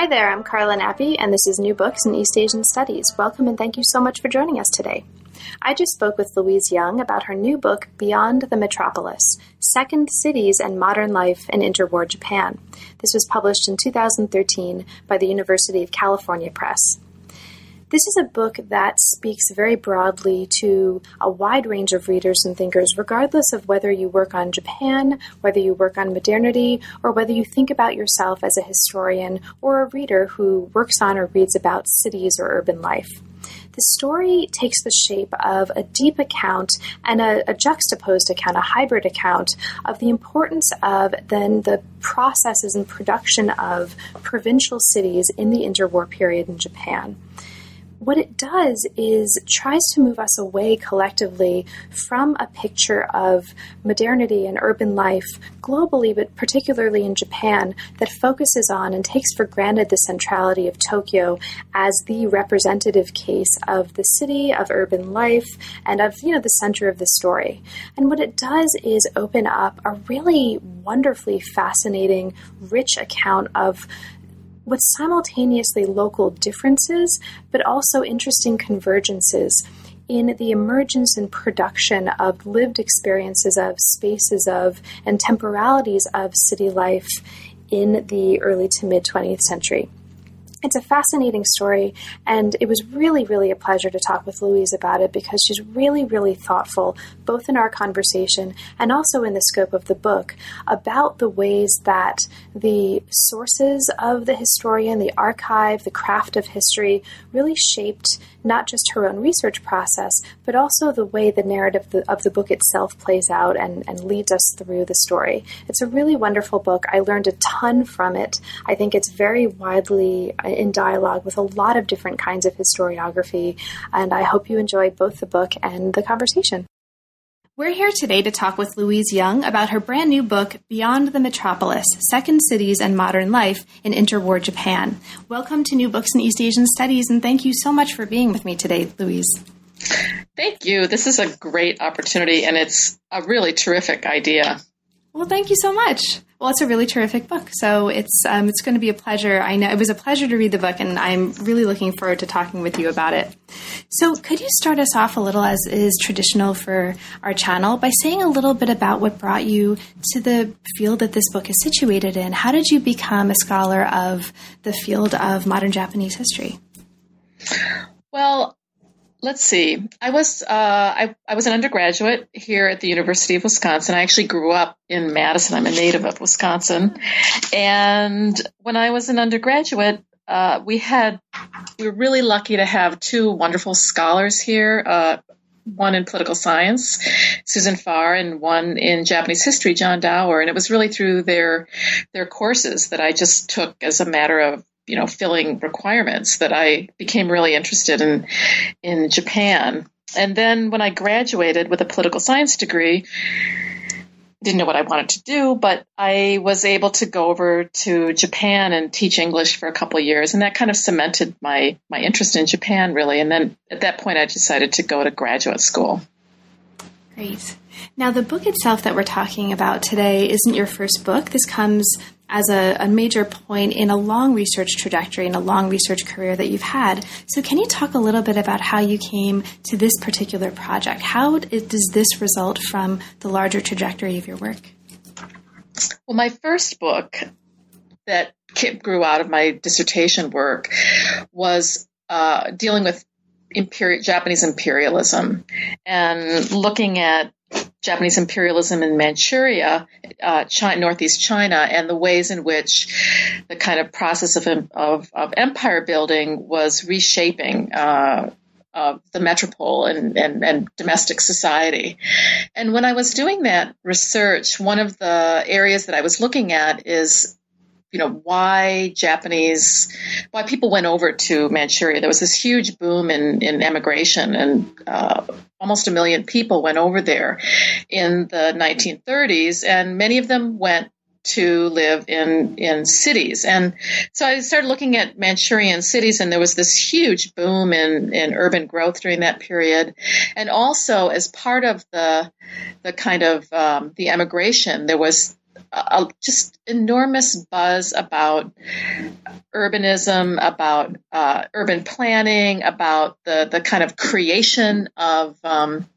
Hi there, I'm Carla Nappi, and this is New Books in East Asian Studies. Welcome and thank you so much for joining us today. I just spoke with Louise Young about her new book, Beyond the Metropolis Second Cities and Modern Life in Interwar Japan. This was published in 2013 by the University of California Press. This is a book that speaks very broadly to a wide range of readers and thinkers, regardless of whether you work on Japan, whether you work on modernity, or whether you think about yourself as a historian or a reader who works on or reads about cities or urban life. The story takes the shape of a deep account and a, a, juxtaposed account, a hybrid account of the importance of then the processes and production of provincial cities in the interwar period in Japan what it does is tries to move us away collectively from a picture of modernity and urban life globally, but particularly in Japan, that focuses on and takes for granted the centrality of Tokyo as the representative case of the city, of urban life, and of you know the center of the story. And what it does is open up a really wonderfully fascinating, rich account of with simultaneously local differences, but also interesting convergences in the emergence and production of lived experiences of spaces of and temporalities of city life in the early to mid 20th century. It's a fascinating story, and it was really, really a pleasure to talk with Louise about it because she's really, really thoughtful, both in our conversation and also in the scope of the book, about the ways that the sources of the historian, the archive, the craft of history really shaped not just her own research process, but also the way the narrative of the, of the book itself plays out and, and leads us through the story. It's a really wonderful book. I learned a ton from it. I think it's very widely in dialogue with a lot of different kinds of historiography, and I hope you enjoy both the book and the conversation. We're here today to talk with Louise Young about her brand new book, Beyond the Metropolis Second Cities and Modern Life in Interwar Japan. Welcome to New Books in East Asian Studies, and thank you so much for being with me today, Louise. Thank you. This is a great opportunity, and it's a really terrific idea. Well, thank you so much. Well, it's a really terrific book, so it's um, it's going to be a pleasure. I know it was a pleasure to read the book, and I'm really looking forward to talking with you about it. So, could you start us off a little, as is traditional for our channel, by saying a little bit about what brought you to the field that this book is situated in? How did you become a scholar of the field of modern Japanese history? Well, let's see. I was uh, I, I was an undergraduate here at the University of Wisconsin. I actually grew up in Madison. I'm a native of Wisconsin, and when I was an undergraduate, uh, we had we were really lucky to have two wonderful scholars here. Uh, one in political science, Susan Pharr, and one in Japanese history, John Dower. And it was really through their their courses that I just took as a matter of you know filling requirements that I became really interested in in Japan. And then when I graduated with a political science degree, didn't know what I wanted to do, but I was able to go over to Japan and teach English for a couple of years, and that kind of cemented my my interest in Japan really. And then at that point, I decided to go to graduate school. Great. Now, the book itself that we're talking about today isn't your first book. This comes as a, a, major point in a long research trajectory and a long research career that you've had. So, can you talk a little bit about how you came to this particular project? How does this result from the larger trajectory of your work? Well, my first book that Kip grew out of my dissertation work was uh, dealing with imperial, Japanese imperialism and looking at Japanese imperialism in Manchuria, uh, China, northeast China, and the ways in which the kind of process of of, of empire building was reshaping. Uh, the metropole and, and, and, domestic society. And when I was doing that research, one of the areas that I was looking at is you know why Japanese, why people went over to Manchuria. There was this huge boom in in emigration, and uh, almost a million people went over there in the 1930s, and many of them went to live in in cities. And so I started looking at Manchurian cities, and there was this huge boom in in urban growth during that period. And also, as part of the the kind of um, the emigration, there was a, just enormous buzz about urbanism, about uh, urban planning, about the the kind of creation of um,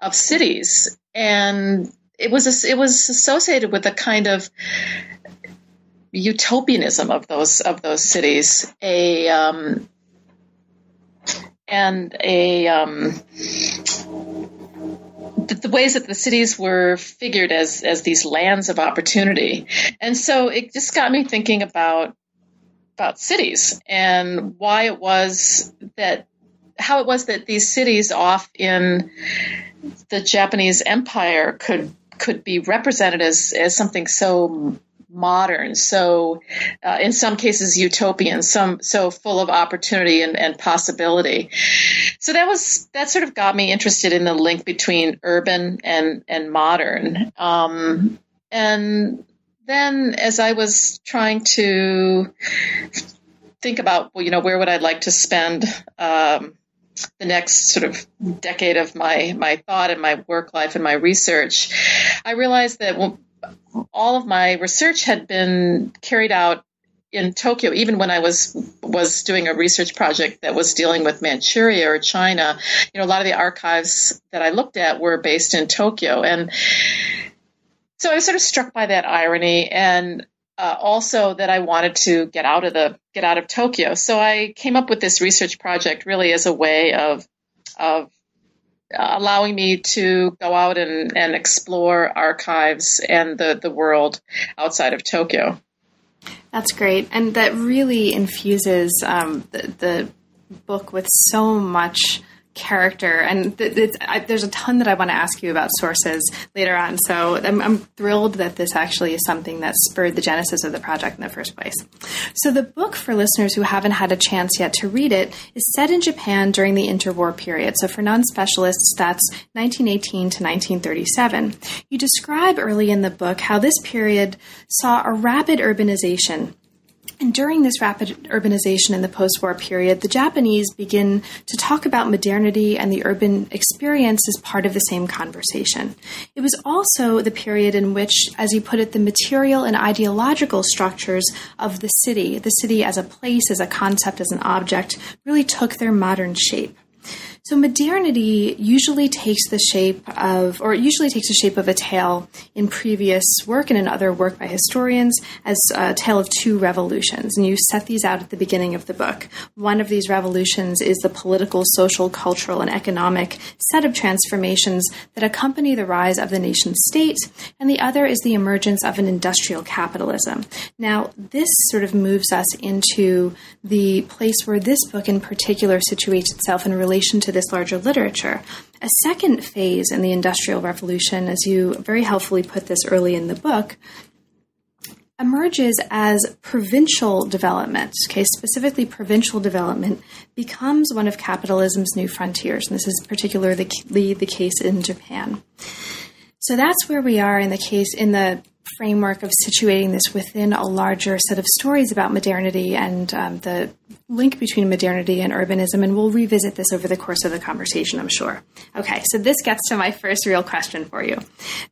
of cities, and it was it was associated with a kind of utopianism of those of those cities, a um, and a um, the, the, ways that the cities were figured as as these lands of opportunity, and so it just got me thinking about about cities and why it was that how it was that these cities off in the Japanese Empire could could be represented as as something so modern, so uh, in some cases utopian, some so full of opportunity and, and, possibility. So that was that sort of got me interested in the link between urban and and modern. Um, and then as I was trying to think about, well, you know, where would I like to spend um, the next sort of decade of my my thought and my work life and my research, I realized that all of my research had been carried out in Tokyo, even when I was was doing a research project that was dealing with Manchuria or China, you know, a lot of the archives that I looked at were based in Tokyo, and so I was sort of struck by that irony, and uh, also that I wanted to get out of the get out of Tokyo. So I came up with this research project really as a way of of allowing me to go out and, and explore archives and the, the world outside of Tokyo. That's great. And that really infuses um, the, the book with so much character. And th- I, there's a ton that I want to ask you about sources later on. So I'm, I'm, thrilled that this actually is something that spurred the genesis of the project in the first place. So the book, for listeners who haven't had a chance yet to read it, is set in Japan during the interwar period. So for non specialists, that's 1918 to 1937. You describe early in the book how this period saw a rapid urbanization and during this rapid urbanization in the post war period, the Japanese begin to talk about modernity and the urban experience as part of the same conversation. It was also the period in which, as you put it, the material and ideological structures of the city, the city as a place, as a concept, as an object, really took their modern shape. So modernity usually takes the shape of, or it usually takes the shape of a tale in previous work and in other work by historians as a tale of two revolutions. And you set these out at the beginning of the book. One of these revolutions is the political, social, cultural, and economic set of transformations that accompany the rise of the nation state, and the other is the emergence of an industrial capitalism. Now, this sort of moves us into the place where this book in particular situates itself in relation to this larger literature. A second phase in the Industrial Revolution, as you very helpfully put this early in the book, emerges as provincial development, okay, specifically provincial development, becomes one of capitalism's new frontiers. And this is particularly the case in Japan. So that's where we are in the case, in the framework of situating this within a larger set of stories about modernity and um, the link between modernity and urbanism, and we'll revisit this over the course of the conversation, I'm sure. Okay, so this gets to my first real question for you.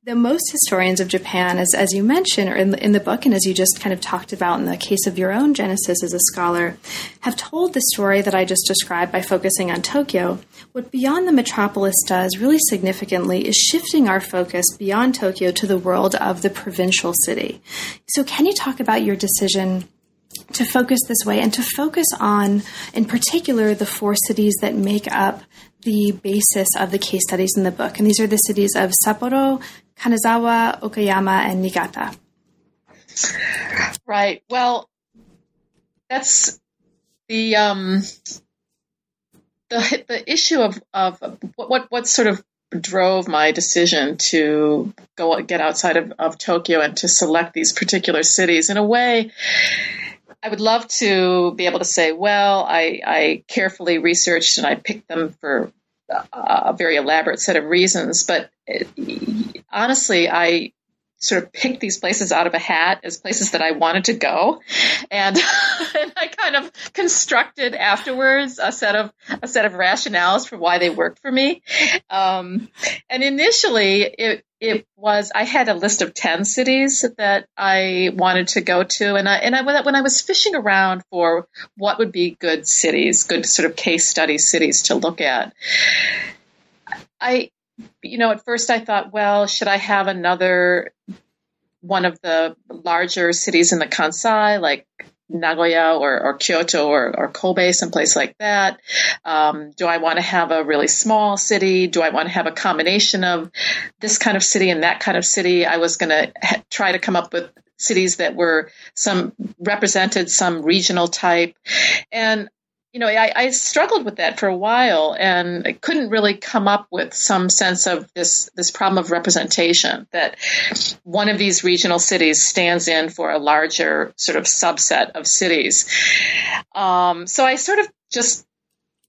The most historians of Japan, as, as you mentioned, or in in the book, and as you just kind of talked about in the case of your own genesis as a scholar, have told the story that I just described by focusing on Tokyo. What Beyond the Metropolis does really significantly is shifting our focus beyond Tokyo to the world of the provincial city. So, can you talk about your decision? to focus this way and to focus on, in particular, the four cities that make up the basis of the case studies in the book. And these are the cities of Sapporo, Kanazawa, Okayama, and Niigata. Right. Well, that's the um, the the issue of of what what, what sort of drove my decision to go get outside of, of Tokyo and to select these particular cities. In a way, I would love to be able to say, well, I, I carefully researched and I picked them for a very elaborate set of reasons. But it, honestly, I sort of picked these places out of a hat as places that I wanted to go, and, and I kind of constructed afterwards a set of a set of rationales for why they worked for me. Um, and initially, it it was I had a list of ten cities that I wanted to go to, and I and I when I was fishing around for what would be good cities, good sort of case study cities to look at. I you know, at first I thought, well, should I have another one of the larger cities in the Kansai, like Nagoya or, or Kyoto or, or, Kobe, someplace like that? Um, do I want to have a really small city? Do I want to have a combination of this kind of city and that kind of city? I was going to ha- try to come up with cities that were some represented some regional type. And you know, I, I, struggled with that for a while, and I couldn't really come up with some sense of this this problem of representation that one of these regional cities stands in for a larger sort of subset of cities. Um, so I sort of just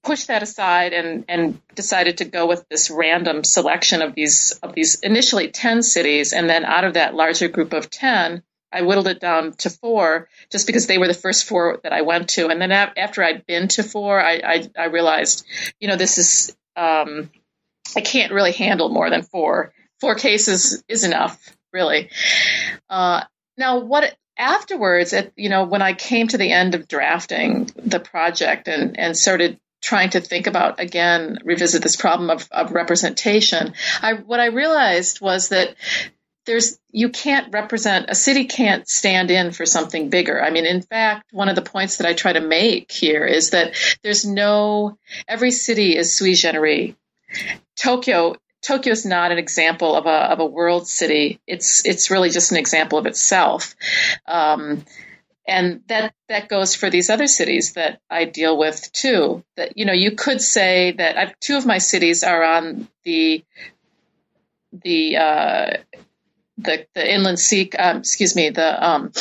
pushed that aside and and decided to go with this random selection of these of these initially ten cities, and then out of that larger group of ten. I whittled it down to four just because they were the first four that I went to. And then after I'd been to four, I, I, I realized, you know, this is, um, I can't really handle more than four. Four cases is enough, really. Uh, now, what afterwards, at, you know, when I came to the end of drafting the project and, and started trying to think about again revisit this problem of, of representation I, what i realized was that there's you can't represent a city can't stand in for something bigger. I mean in fact one of the points that i try to make here is that there's no every city is sui generis. Tokyo tokyo is not an example of a, of a world city. It's it's really just an example of itself. Um, and that that goes for these other cities that I deal with too. That you know, you could say that I've, two of my cities are on the the uh, the the inland sea, um, excuse me, the um,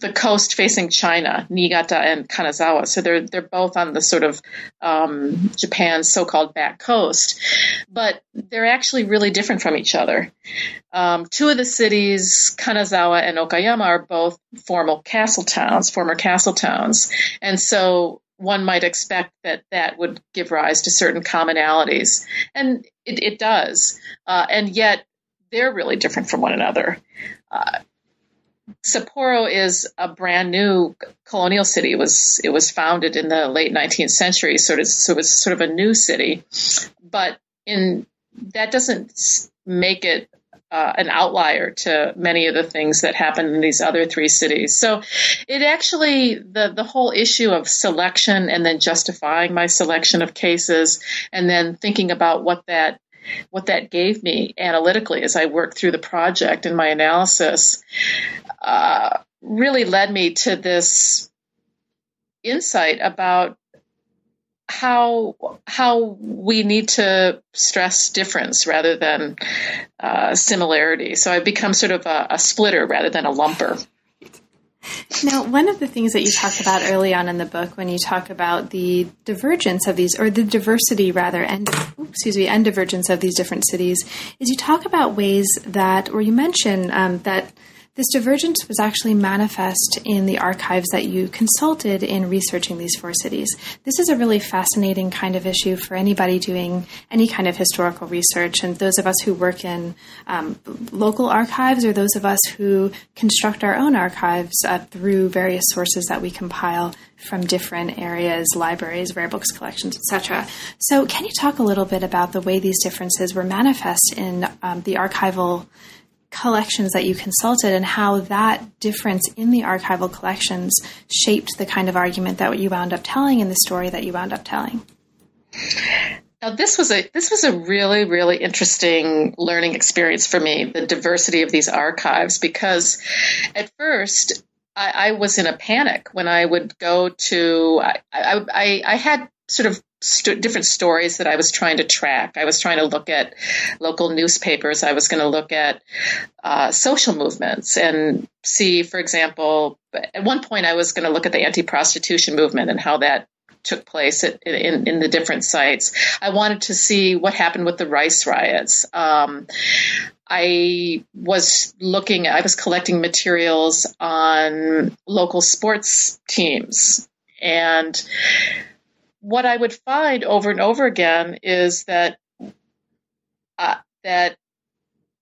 the coast facing China, Niigata and Kanazawa. So they're they're both on the sort of um, Japan's so-called back coast, but they're actually really different from each other. Um, two of the cities, Kanazawa and Okayama, are both formal castle towns, former castle towns, and so one might expect that that would give rise to certain commonalities, and it, it does. Uh, and yet, they're really different from one another. Uh, Sapporo is a brand new colonial city. It was it was founded in the late 19th century, sort of so it's sort of a new city, but in that doesn't make it uh, an outlier to many of the things that happen in these other three cities. So it actually the the whole issue of selection and then justifying my selection of cases and then thinking about what that what that gave me analytically as I worked through the project and my analysis uh, really led me to this insight about how how we need to stress difference rather than uh, similarity. So I've become sort of a, a splitter rather than a lumper. Now, one of the things that you talk about early on in the book, when you talk about the divergence of these, or the diversity rather, and excuse me, and divergence of these different cities, is you talk about ways that, or you mention um, that this divergence was actually manifest in the archives that you consulted in researching these four cities. This is a really fascinating kind of issue for anybody doing any kind of historical research, and those of us who work in um, local archives or those of us who construct our own archives uh, through various sources that we compile from different areas, libraries, rare books collections, etc. So, can you talk a little bit about the way these differences were manifest in um, the archival collections that you consulted and how that difference in the archival collections shaped the kind of argument that you wound up telling in the story that you wound up telling. Now this was a this was a really really interesting learning experience for me the diversity of these archives because at first I, I was in a panic when I would go to I, I, I had sort of st- different stories that I was trying to track. I was trying to look at local newspapers. I was going to look at uh, social movements and see, for example, at one point I was going to look at the anti-prostitution movement and how that took place at, in, in the different sites. I wanted to see what happened with the rice riots. Um, I was looking, I was collecting materials on local sports teams. And what I would find over and over again is that uh, that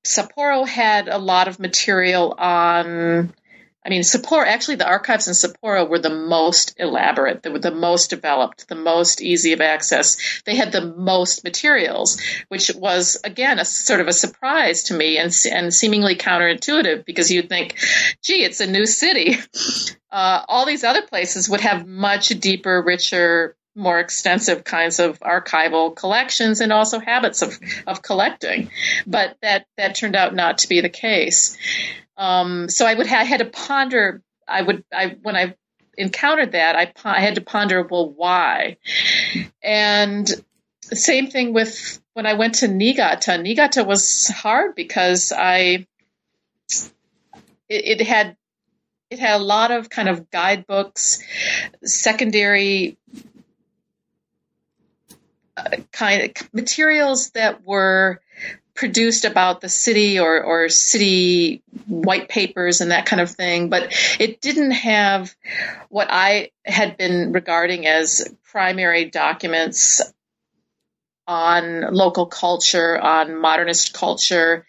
Sapporo had a lot of material on I mean, Sapporo, actually, the archives in Sapporo were the most elaborate, they were the most developed, the most easy of access. They had the most materials, which was, again, a sort of a surprise to me and, and seemingly counterintuitive because you'd think, gee, it's a new city. Uh, all these other places would have much deeper, richer, more extensive kinds of archival collections and also habits of, of collecting. But that, that turned out not to be the case. Um, so I would ha- I had to ponder. I would I when I encountered that I, I had to ponder well why, and same thing with when I went to Niigata. Niigata was hard because I it, it had it had a lot of kind of guidebooks, secondary kind of materials that were produced about the city or, or city white papers and that kind of thing, but it didn't have what I had been regarding as primary documents on local culture, on modernist culture,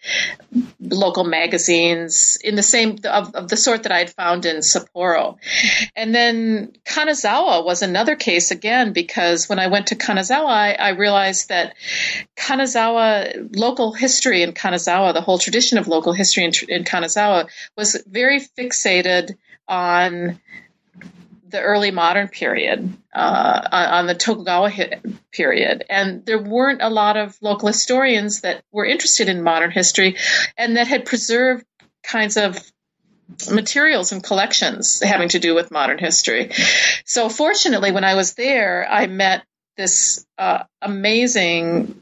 local magazines, in the same of, of, the sort that I had found in Sapporo. And then Kanazawa was another case again because when I went to Kanazawa, I, I realized that Kanazawa local history in Kanazawa, the whole tradition of local history in, in Kanazawa, was very fixated on the early modern period, uh, on the Tokugawa period. And there weren't a lot of local historians that were interested in modern history and that had preserved kinds of materials and collections having to do with modern history. So, fortunately, when I was there, I met this uh, amazing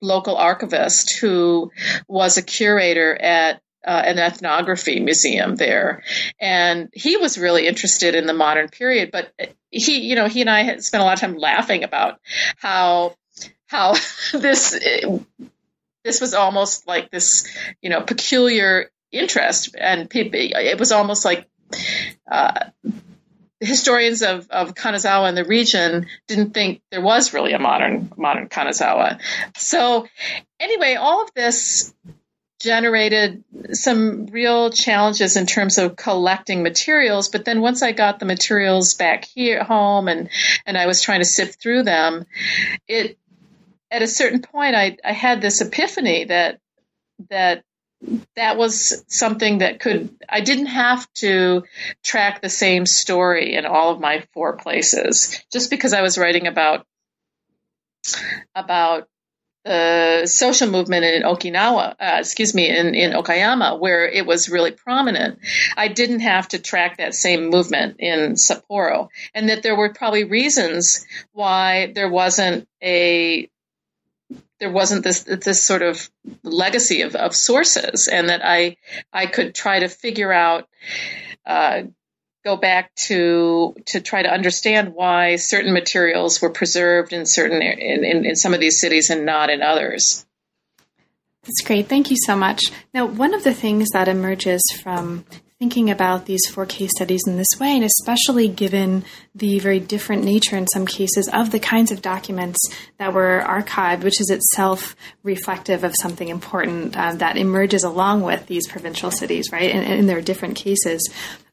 local archivist who was a curator at uh, an ethnography museum there, and he was really interested in the modern period. But he, you know, he and I had spent a lot of time laughing about how how this this was almost like this, you know, peculiar interest, and it was almost like. Uh, the historians of, of Kanazawa and the region didn't think there was really a modern modern Kanazawa. So anyway, all of this generated some real challenges in terms of collecting materials. But then once I got the materials back here home and, and I was trying to sift through them, it at a certain point I, I had this epiphany that that that was something that could I didn't have to track the same story in all of my four places just because I was writing about about social movement in Okinawa, uh, excuse me, in, in Okayama, where it was really prominent, I didn't have to track that same movement in Sapporo. And that there were probably reasons why there wasn't a there wasn't this this sort of legacy of, of sources, and that I I could try to figure out uh, go back to to try to understand why certain materials were preserved in certain in, in, in, some of these cities and not in others. That's great. Thank you so much. Now, one of the things that emerges from thinking about these four case studies in this way, and especially given the very different nature in some cases of the kinds of documents that were archived, which is itself reflective of something important uh, that emerges along with these provincial cities, right? And in their different cases.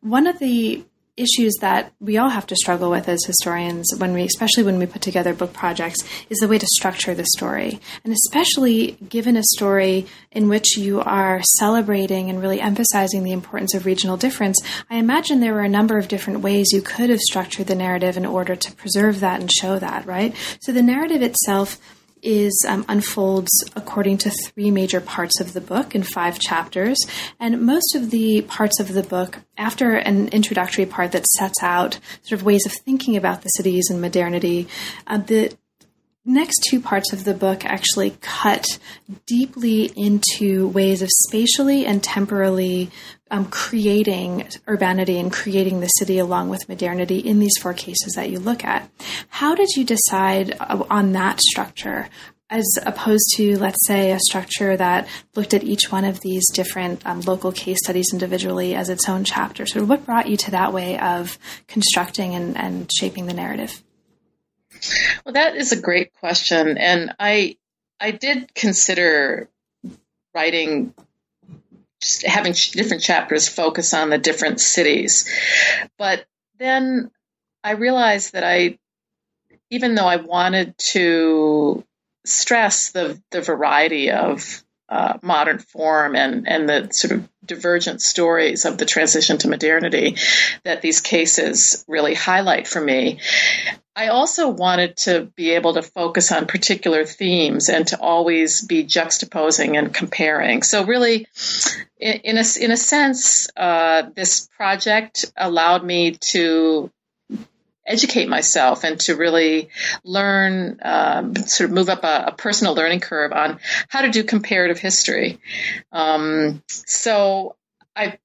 One of the issues that we all have to struggle with as historians when we especially when we put together book projects is the way to structure the story. And especially given a story in which you are celebrating and really emphasizing the importance of regional difference i imagine there were a number of different ways you could have structured the narrative in order to preserve that and show that right? So the narrative itself is um, unfolds according to three major parts of the book in five chapters, and most of the parts of the book, after an introductory part that sets out sort of ways of thinking about the cities and modernity, uh, the next two parts of the book actually cut deeply into ways of spatially and temporally um, creating urbanity and creating the city along with modernity in these four cases that you look at. How did you decide uh, on that structure? As opposed to, let's say, a structure that looked at each one of these different um, local case studies individually as its own chapter. So, what brought you to that way of constructing and, and shaping the narrative? Well, that is a great question, and I I did consider writing just having different chapters focus on the different cities, but then I realized that I even though I wanted to stress the the variety of uh, modern form and and the sort of divergent stories of the transition to modernity that these cases really highlight for me. I also wanted to be able to focus on particular themes and to always be juxtaposing and comparing. So, really, in, in a in a sense, uh, this project allowed me to educate myself and to really learn, um, sort of move up a, a, personal learning curve on how to do comparative history. Um, so I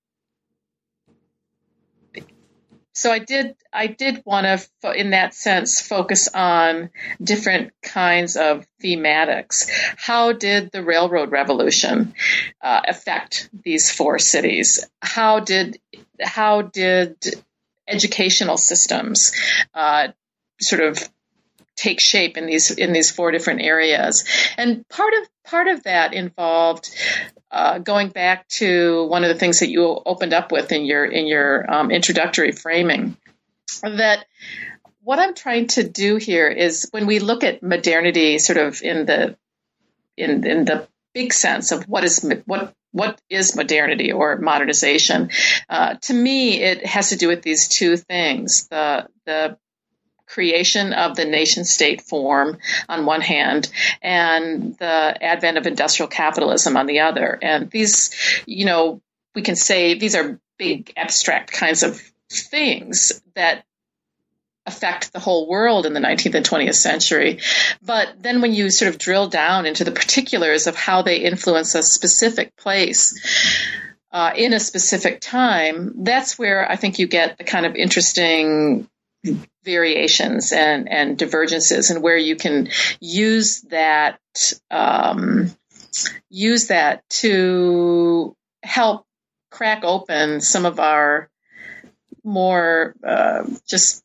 so I did I did want to in that sense focus on different kinds of thematics. How did the railroad revolution uh, affect these four cities? How did how did educational systems uh, sort of take shape in these in these four different areas. And part of part of that involved uh, going back to one of the things that you opened up with in your in your um, introductory framing, that what I'm trying to do here is when we look at modernity, sort of in the in in the big sense of what is what what is modernity or modernization. Uh, to me, it has to do with these two things: the the creation of the nation state form on one hand and the advent of industrial capitalism on the other. And these, you know, we can say these are big abstract kinds of things that affect the whole world in the 19th and 20th century. But then when you sort of drill down into the particulars of how they influence a specific place, uh, in a specific time, that's where I think you get the kind of interesting variations and, and divergences and where you can use that um, use that to help crack open some of our more uh, just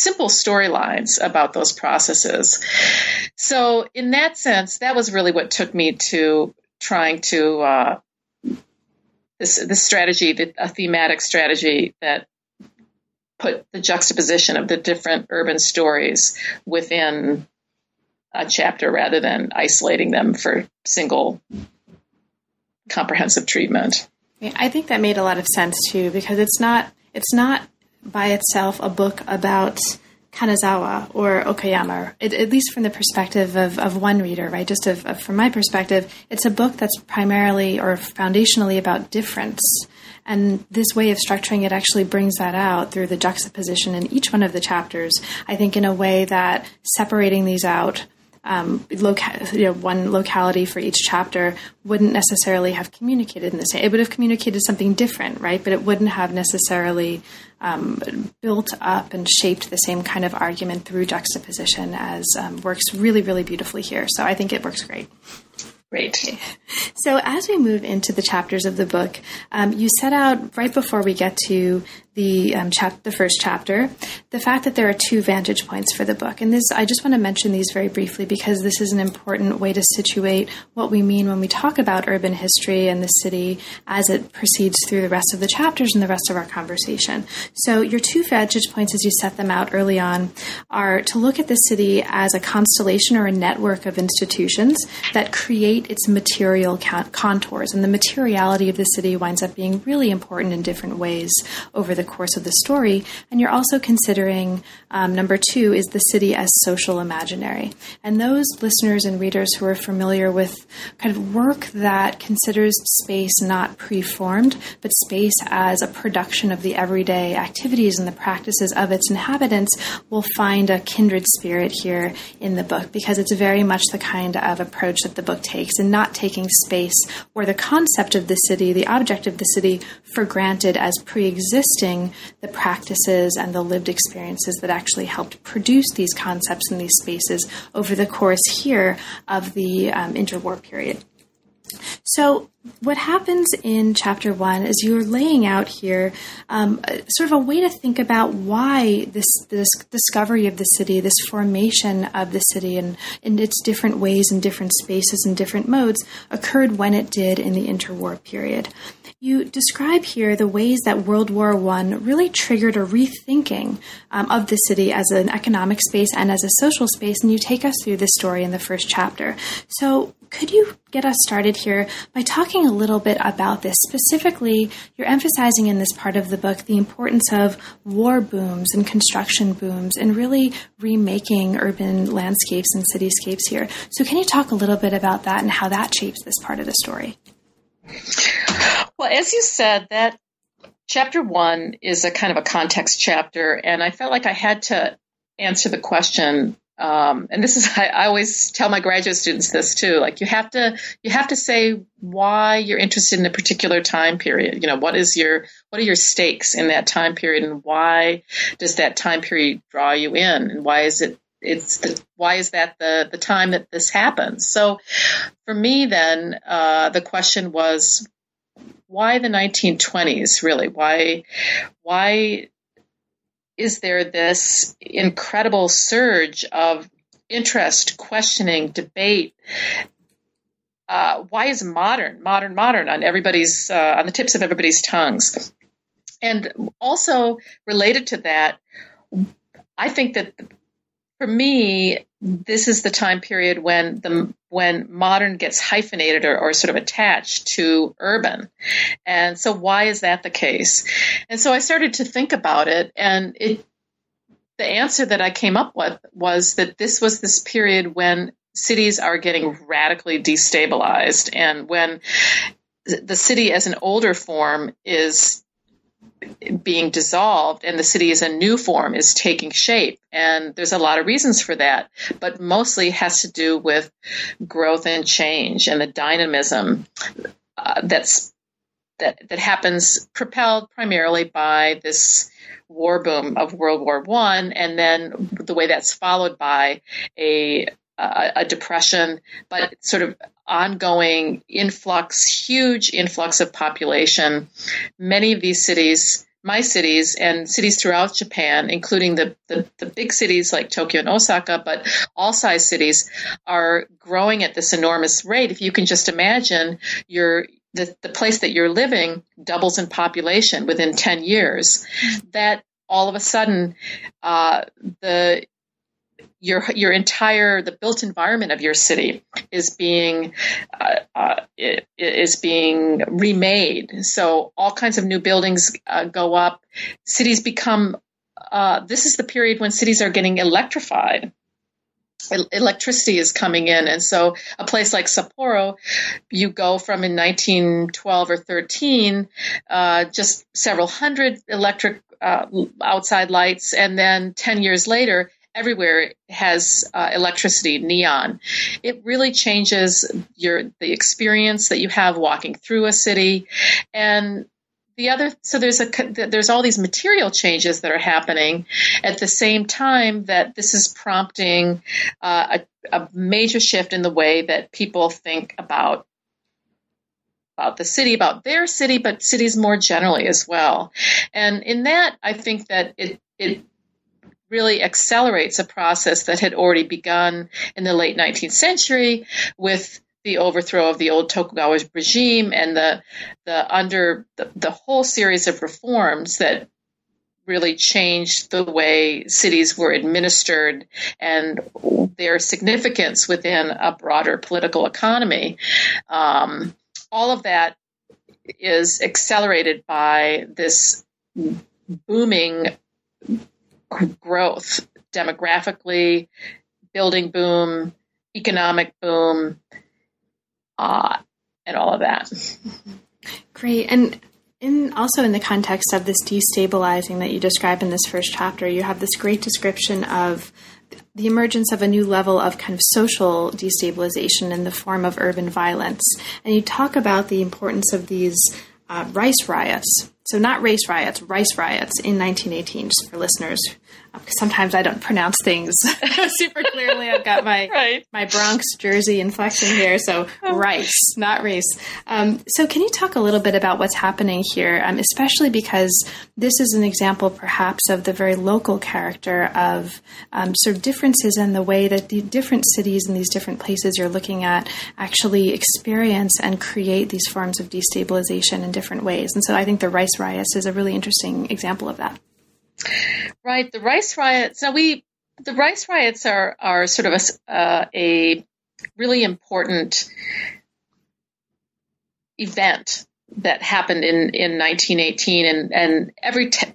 simple storylines about those processes. So, in that sense, that was really what took me to trying to uh, this strategy, a thematic strategy that put the juxtaposition of the different urban stories within a chapter rather than isolating them for single comprehensive treatment. I think that made a lot of sense too because it's not it's not by itself a book about Kanazawa or Okayama, it, at least from the perspective of, of one reader, right? Just of, of, from my perspective, it's a book that's primarily or foundationally about difference and this way of structuring it actually brings that out through the juxtaposition in each one of the chapters. I think in a way that separating these out, um, loca- you know, one locality for each chapter wouldn't necessarily have communicated in the same. It would have communicated something different, right? But it wouldn't have necessarily um, built up and shaped the same kind of argument through juxtaposition as um, works really, really beautifully here. So I think it works great. Great. So, as we move into the chapters of the book, um, you set out right before we get to the um, chap- the first chapter, the fact that there are two vantage points for the book, and this I just want to mention these very briefly because this is an important way to situate what we mean when we talk about urban history and the city as it proceeds through the rest of the chapters and the rest of our conversation. So, your two vantage points, as you set them out early on, are to look at the city as a constellation or a network of institutions that create its material contours, and the materiality of the city winds up being really important in different ways over the course of the story. And you're also considering um, number two is the city as social imaginary. And those listeners and readers who are familiar with kind of work that considers space not preformed, but space as a production of the everyday activities and the practices of its inhabitants will find a kindred spirit here in the book because it's very much the kind of approach that the book takes and not taking space or the concept of the city, the object of the city, for granted as pre existing the practices and the lived experiences that actually helped produce these concepts and these spaces over the course here of the um, interwar period. So, what happens in chapter one is you're laying out here um, sort of a way to think about why this, this discovery of the city, this formation of the city, and in its different ways and different spaces and different modes occurred when it did in the interwar period. You describe here the ways that World War I really triggered a rethinking um, of the city as an economic space and as a social space, and you take us through this story in the first chapter. So, could you get us started here by talking a little bit about this? Specifically, you're emphasizing in this part of the book the importance of war booms and construction booms and really remaking urban landscapes and cityscapes here. So, can you talk a little bit about that and how that shapes this part of the story? Well, as you said, that chapter one is a kind of a context chapter, and I felt like I had to answer the question. Um, and this is I, I always tell my graduate students this too. Like you have to you have to say why you're interested in a particular time period. You know, what is your what are your stakes in that time period, and why does that time period draw you in, and why is it it's the, why is that the the time that this happens? So, for me, then uh, the question was, why the 1920s? Really, why why is there this incredible surge of interest, questioning, debate? Uh, why is modern, modern, modern on everybody's uh, on the tips of everybody's tongues? And also related to that, I think that for me, this is the time period when the when modern gets hyphenated or, or, sort of attached to urban. And so why is that the case? And so I started to think about it and it the answer that I came up with was that this was this period when cities are getting radically destabilized and when the city as an older form is being dissolved and the city as a new form is taking shape. And there's a lot of reasons for that, but mostly has to do with growth and change and the dynamism uh, that's that that happens propelled primarily by this war boom of World War One, and then the way that's followed by a a depression, but sort of ongoing influx, huge influx of population. Many of these cities, my cities, and cities throughout Japan, including the, the, the big cities like Tokyo and Osaka, but all size cities, are growing at this enormous rate. If you can just imagine, your the, the place that you're living doubles in population within 10 years, that all of a sudden uh, the your your entire the built environment of your city is being uh, uh, is being remade. So all kinds of new buildings uh, go up. Cities become. Uh, this is the period when cities are getting electrified. electricity is coming in, and so a place like Sapporo, you go from in 1912 or 13, uh, just several hundred electric uh, outside lights, and then 10 years later, everywhere has uh, electricity, neon. It really changes your the experience that you have walking through a city, and the other so there's a there's all these material changes that are happening at the same time that this is prompting uh, a, a major shift in the way that people think about about the city, about their city, but cities more generally as well. And in that, I think that it it really accelerates a process that had already begun in the late 19th century with the overthrow of the old Tokugawa regime and the the under the, the whole series of reforms that really changed the way cities were administered and their significance within a broader political economy. Um, all of that is accelerated by this booming growth demographically, building boom, economic boom, uh, and all of that. Great. And in also in the context of this destabilizing that you describe in this first chapter, you have this great description of the emergence of a new level of kind of social destabilization in the form of urban violence. And you talk about the importance of these uh, rice riots. So, not race riots, rice riots in 1918, just for listeners sometimes I don't pronounce things super clearly. I've got my right. my Bronx Jersey inflection here, so oh. rice, not race. Um, so, can you talk a little bit about what's happening here, um, especially because this is an example, perhaps, of the very local character of um, sort of differences in the way that the different cities and these different places you're looking at actually experience and create these forms of destabilization in different ways. And so, I think the rice riots is a really interesting example of that. Right, the rice riots. Now we, the rice riots are are sort of a, uh, a really important event that happened in in 1918, and and every te-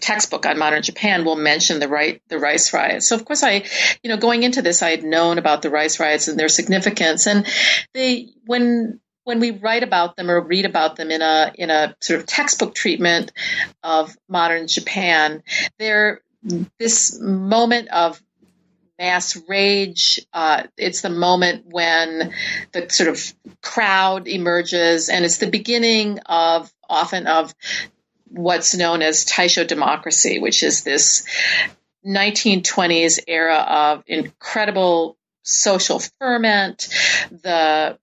textbook on modern Japan will mention the right the rice riots. So of course I, you know, going into this, I had known about the rice riots and their significance, and they when when we write about them or read about them in a in a sort of textbook treatment of modern Japan, they're this moment of mass rage. Uh, it's the moment when the sort of crowd emerges, and it's the beginning of often of what's known as Taisho democracy, which is this 1920s era of incredible social ferment, the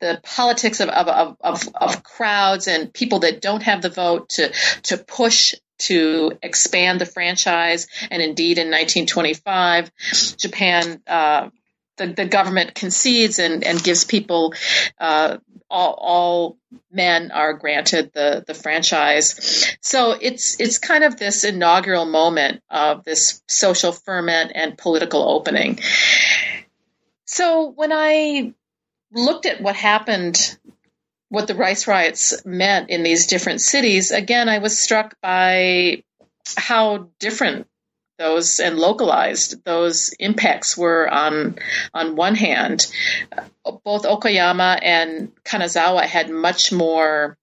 the politics of, of, of, of, crowds and people that don't have the vote to, to push to expand the franchise. And indeed, in 1925, Japan, uh, the, the government concedes and, and gives people, uh, all, all men are granted the, the franchise. So it's, it's kind of this inaugural moment of this social ferment and political opening. So when I looked at what happened, what the rice riots meant in these different cities, again, I was struck by how different those and localized those impacts were on on one hand. Both Okayama and Kanazawa had much more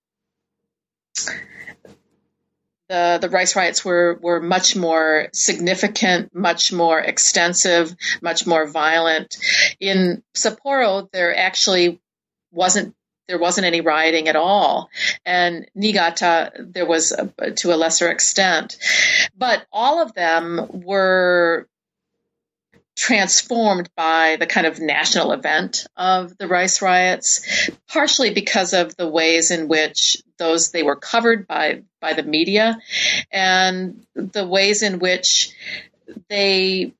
the the rice riots were were much more significant, much more extensive, much more violent. In Sapporo, there actually wasn't there wasn't any rioting at all, and Niigata there was a, to a lesser extent, but all of them were transformed by the kind of national event of the rice riots, partially because of the ways in which those they were covered by by the media, and the ways in which they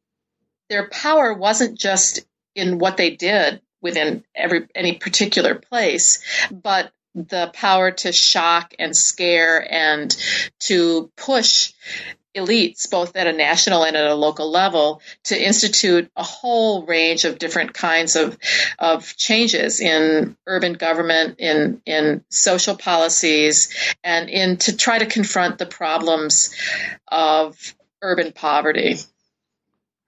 their power wasn't just in what they did within every any particular place, but the power to shock and scare and to push elites, both at a national and at a local level, to institute a whole range of different kinds of, of changes in urban government, in, in social policies, and in to try to confront the problems of urban poverty.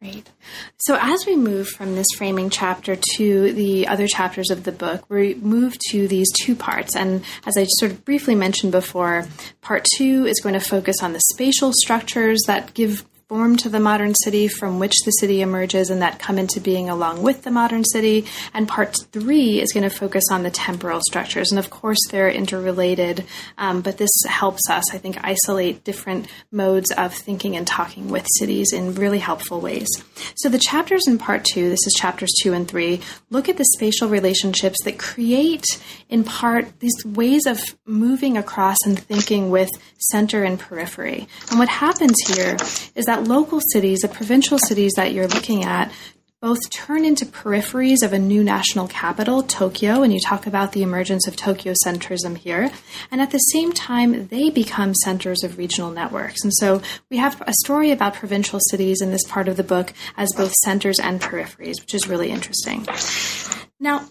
Great. So, as we move from this framing chapter to the other chapters of the book, we move to these two parts. And as I sort of briefly mentioned before, part two is going to focus on the spatial structures that give form to the modern city from which the city emerges and that come into being along with the modern city. And part three is going to focus on the temporal structures. And of course, they're interrelated, um, but this helps us, I think, isolate different modes of thinking and talking with cities in really helpful ways. So the chapters in part two, this is chapters two and three, look at the spatial relationships that create, in part, these ways of moving across and thinking with center and periphery. And what happens here is that local cities, the provincial cities that you're looking at, both turn into peripheries of a new national capital, Tokyo, and you talk about the emergence of Tokyo centrism here. And at the same time, they become centers of regional networks. And so we have a story about provincial cities in this part of the book as both centers and peripheries, which is really interesting. Now,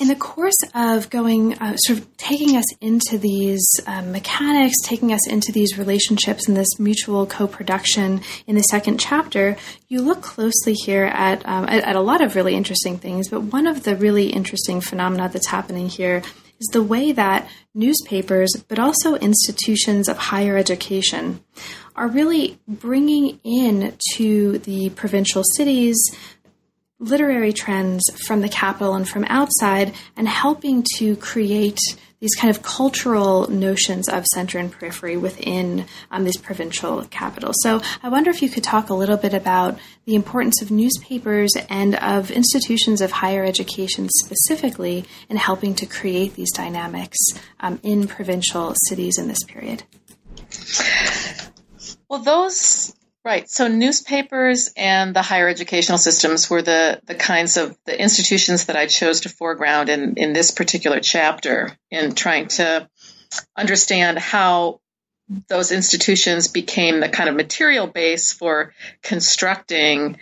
in the course of going, uh, sort of taking us into these um, mechanics, taking us into these relationships and this mutual co production in the second chapter, you look closely here at, um, at, at a lot of really interesting things. But one of the really interesting phenomena that's happening here is the way that newspapers, but also institutions of higher education, are really bringing in to the provincial cities literary trends from the capital and from outside and helping to create these kind of cultural notions of center and periphery within um, these provincial capitals. So I wonder if you could talk a little bit about the importance of newspapers and of institutions of higher education specifically in helping to create these dynamics um, in provincial cities in this period. Well, those Right. So newspapers and the higher educational systems were the, the kinds of the institutions that I chose to foreground in, in this particular chapter in trying to understand how those institutions became the kind of material base for constructing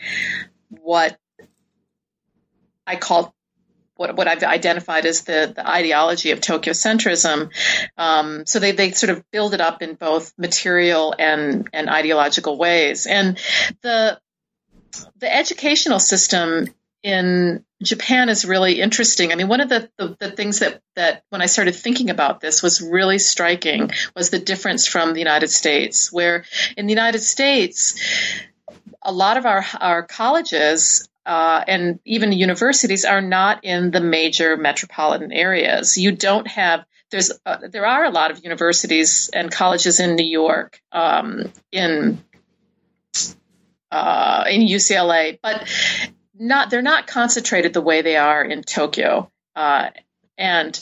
what I call what, what I've identified as the, the ideology of Tokyo centrism. Um, so they, they sort of build it up in both material and, and ideological ways. And the, the educational system in Japan is really interesting. I mean, one of the, the, the, things that, that when I started thinking about this was really striking was the difference from the United States, where in the United States, a lot of our, our colleges uh, and even universities are not in the major metropolitan areas. You don't have there's uh, there are a lot of universities and colleges in New York, um, in uh, in UCLA, but not they're not concentrated the way they are in Tokyo, uh, and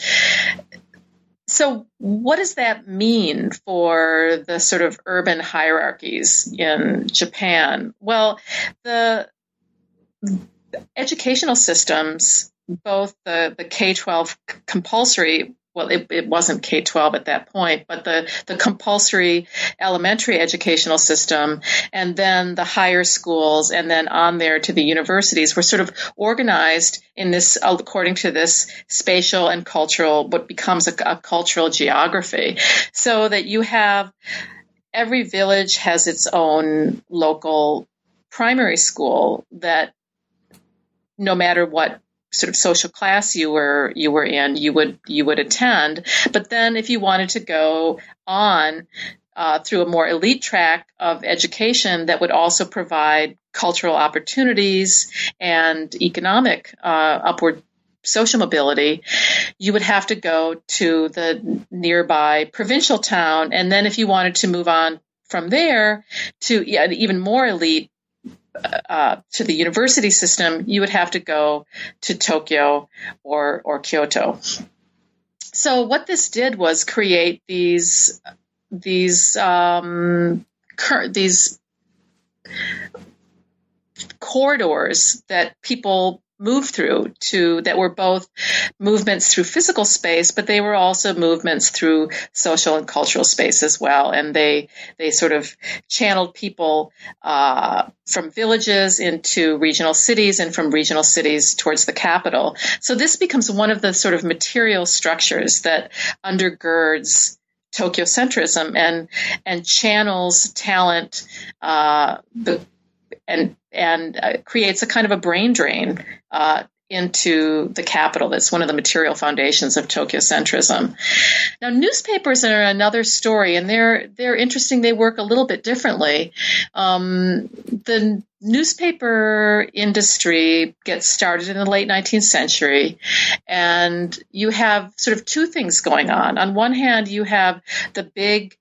so what does that mean for the sort of urban hierarchies in Japan? Well, the educational systems, both the, the K 12 compulsory, well, it, it wasn't K 12 at that point, but the, the compulsory elementary educational system, and then the higher schools, and then on there to the universities were sort of organized in this, according to this spatial and cultural, what becomes a, a cultural geography. So that you have every village has its own local primary school that no matter what sort of social class you were you were in, you would you would attend. But then, if you wanted to go on uh, through a more elite track of education that would also provide cultural opportunities and economic uh, upward social mobility, you would have to go to the nearby provincial town. And then if you wanted to move on from there to yeah, even more elite uh, to the university system, you would have to go to Tokyo or or Kyoto. So what this did was create these these um, cur- these corridors that people move through to that were both movements through physical space but they were also movements through social and cultural space as well. And they they sort of channeled people uh, from villages into regional cities and from regional cities towards the capital. So this becomes one of the sort of material structures that undergirds Tokyo centrism and and channels talent uh, the and and uh, creates a kind of a brain drain uh, into the capital. That's one of the material foundations of Tokyo centrism. Now, newspapers are another story, and they're they're interesting. They work a little bit differently. Um, the newspaper industry gets started in the late 19th century, and you have sort of two things going on. On one hand, you have the big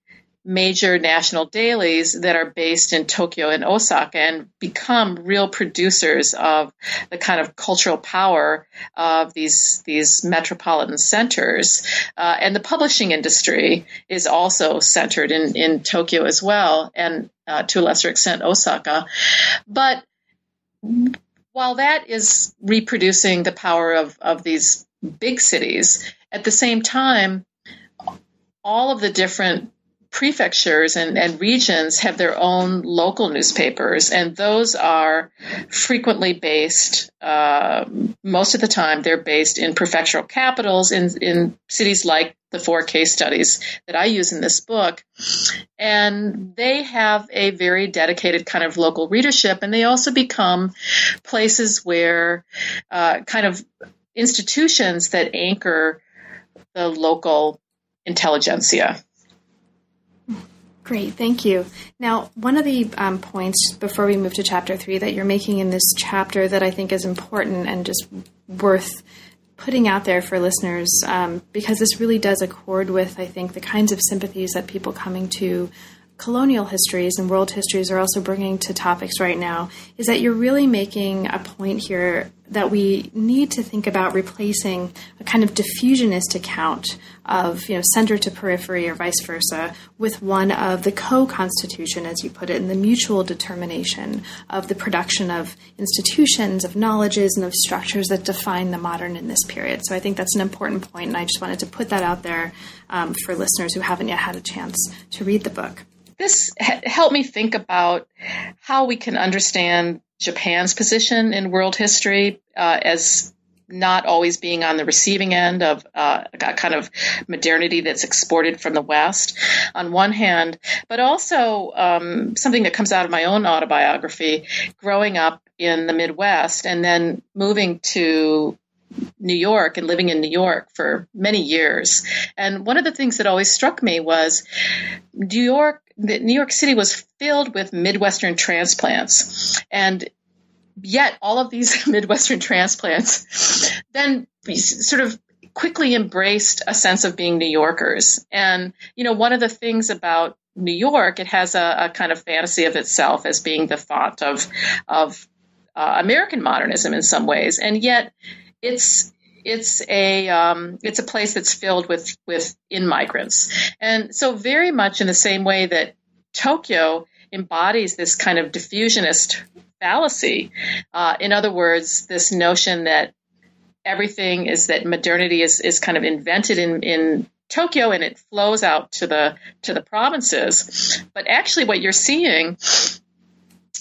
major national dailies that are based in Tokyo and Osaka and become real producers of the kind of cultural power of these these metropolitan centers. Uh, and the publishing industry is also centered in, in Tokyo as well, and uh, to a lesser extent Osaka. But while that is reproducing the power of, of these big cities, at the same time, all of the different prefectures and, and regions have their own local newspapers, and those are frequently based, uh, most of the time, they're based in prefectural capitals in, in cities like the four case studies that I use in this book. And they have a very dedicated kind of local readership, and they also become places where uh, kind of institutions that anchor the local intelligentsia. Great, thank you. Now, one of the um, points before we move to chapter three that you're making in this chapter that I think is important and just worth putting out there for listeners, um, because this really does accord with, I think, the kinds of sympathies that people coming to colonial histories and world histories are also bringing to topics right now is that you're really making a point here that we need to think about replacing a kind of diffusionist account of you know center to periphery or vice versa with one of the co-constitution as you put it and the mutual determination of the production of institutions of knowledges and of structures that define the modern in this period. So i think that's an important point and i just wanted to put that out there um, for listeners who haven't yet had a chance to read the book. This helped me think about how we can understand Japan's position in world history uh, as not always being on the receiving end of uh, a kind of modernity that's exported from the West, on one hand, but also um, something that comes out of my own autobiography, growing up in the Midwest and then moving to New York and living in New York for many years. And one of the things that always struck me was New York, New York City was filled with Midwestern transplants. And yet all of these Midwestern transplants then sort of quickly embraced a sense of being New Yorkers. And, you know, one of the things about New York, it has a, a kind of fantasy of itself as being the font of, of uh, American modernism in some ways. And yet, it's it's a um, it's a place that's filled with with in migrants, and so very much in the same way that Tokyo embodies this kind of diffusionist fallacy. Uh, in other words, this notion that everything is that modernity is is kind of invented in in Tokyo and it flows out to the to the provinces. But actually, what you're seeing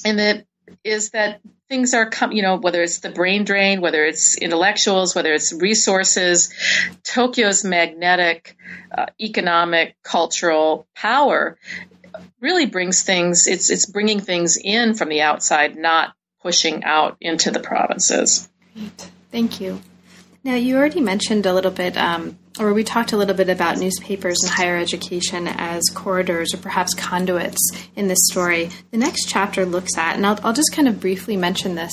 in that is that things are come you know whether it's the brain drain whether it's intellectuals whether it's resources tokyo's magnetic uh, economic cultural power really brings things it's it's bringing things in from the outside not pushing out into the provinces Great. thank you now you already mentioned a little bit um, or we talked a little bit about newspapers and higher education as corridors or perhaps conduits in this story. The next chapter looks at, and I'll, I'll just kind of briefly mention this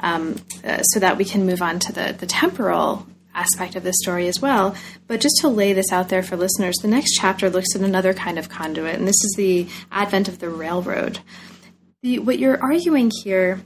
um, uh, so that we can move on to the, the temporal aspect of the story as well. But just to lay this out there for listeners, the next chapter looks at another kind of conduit, and this is the advent of the railroad. The, what you're arguing here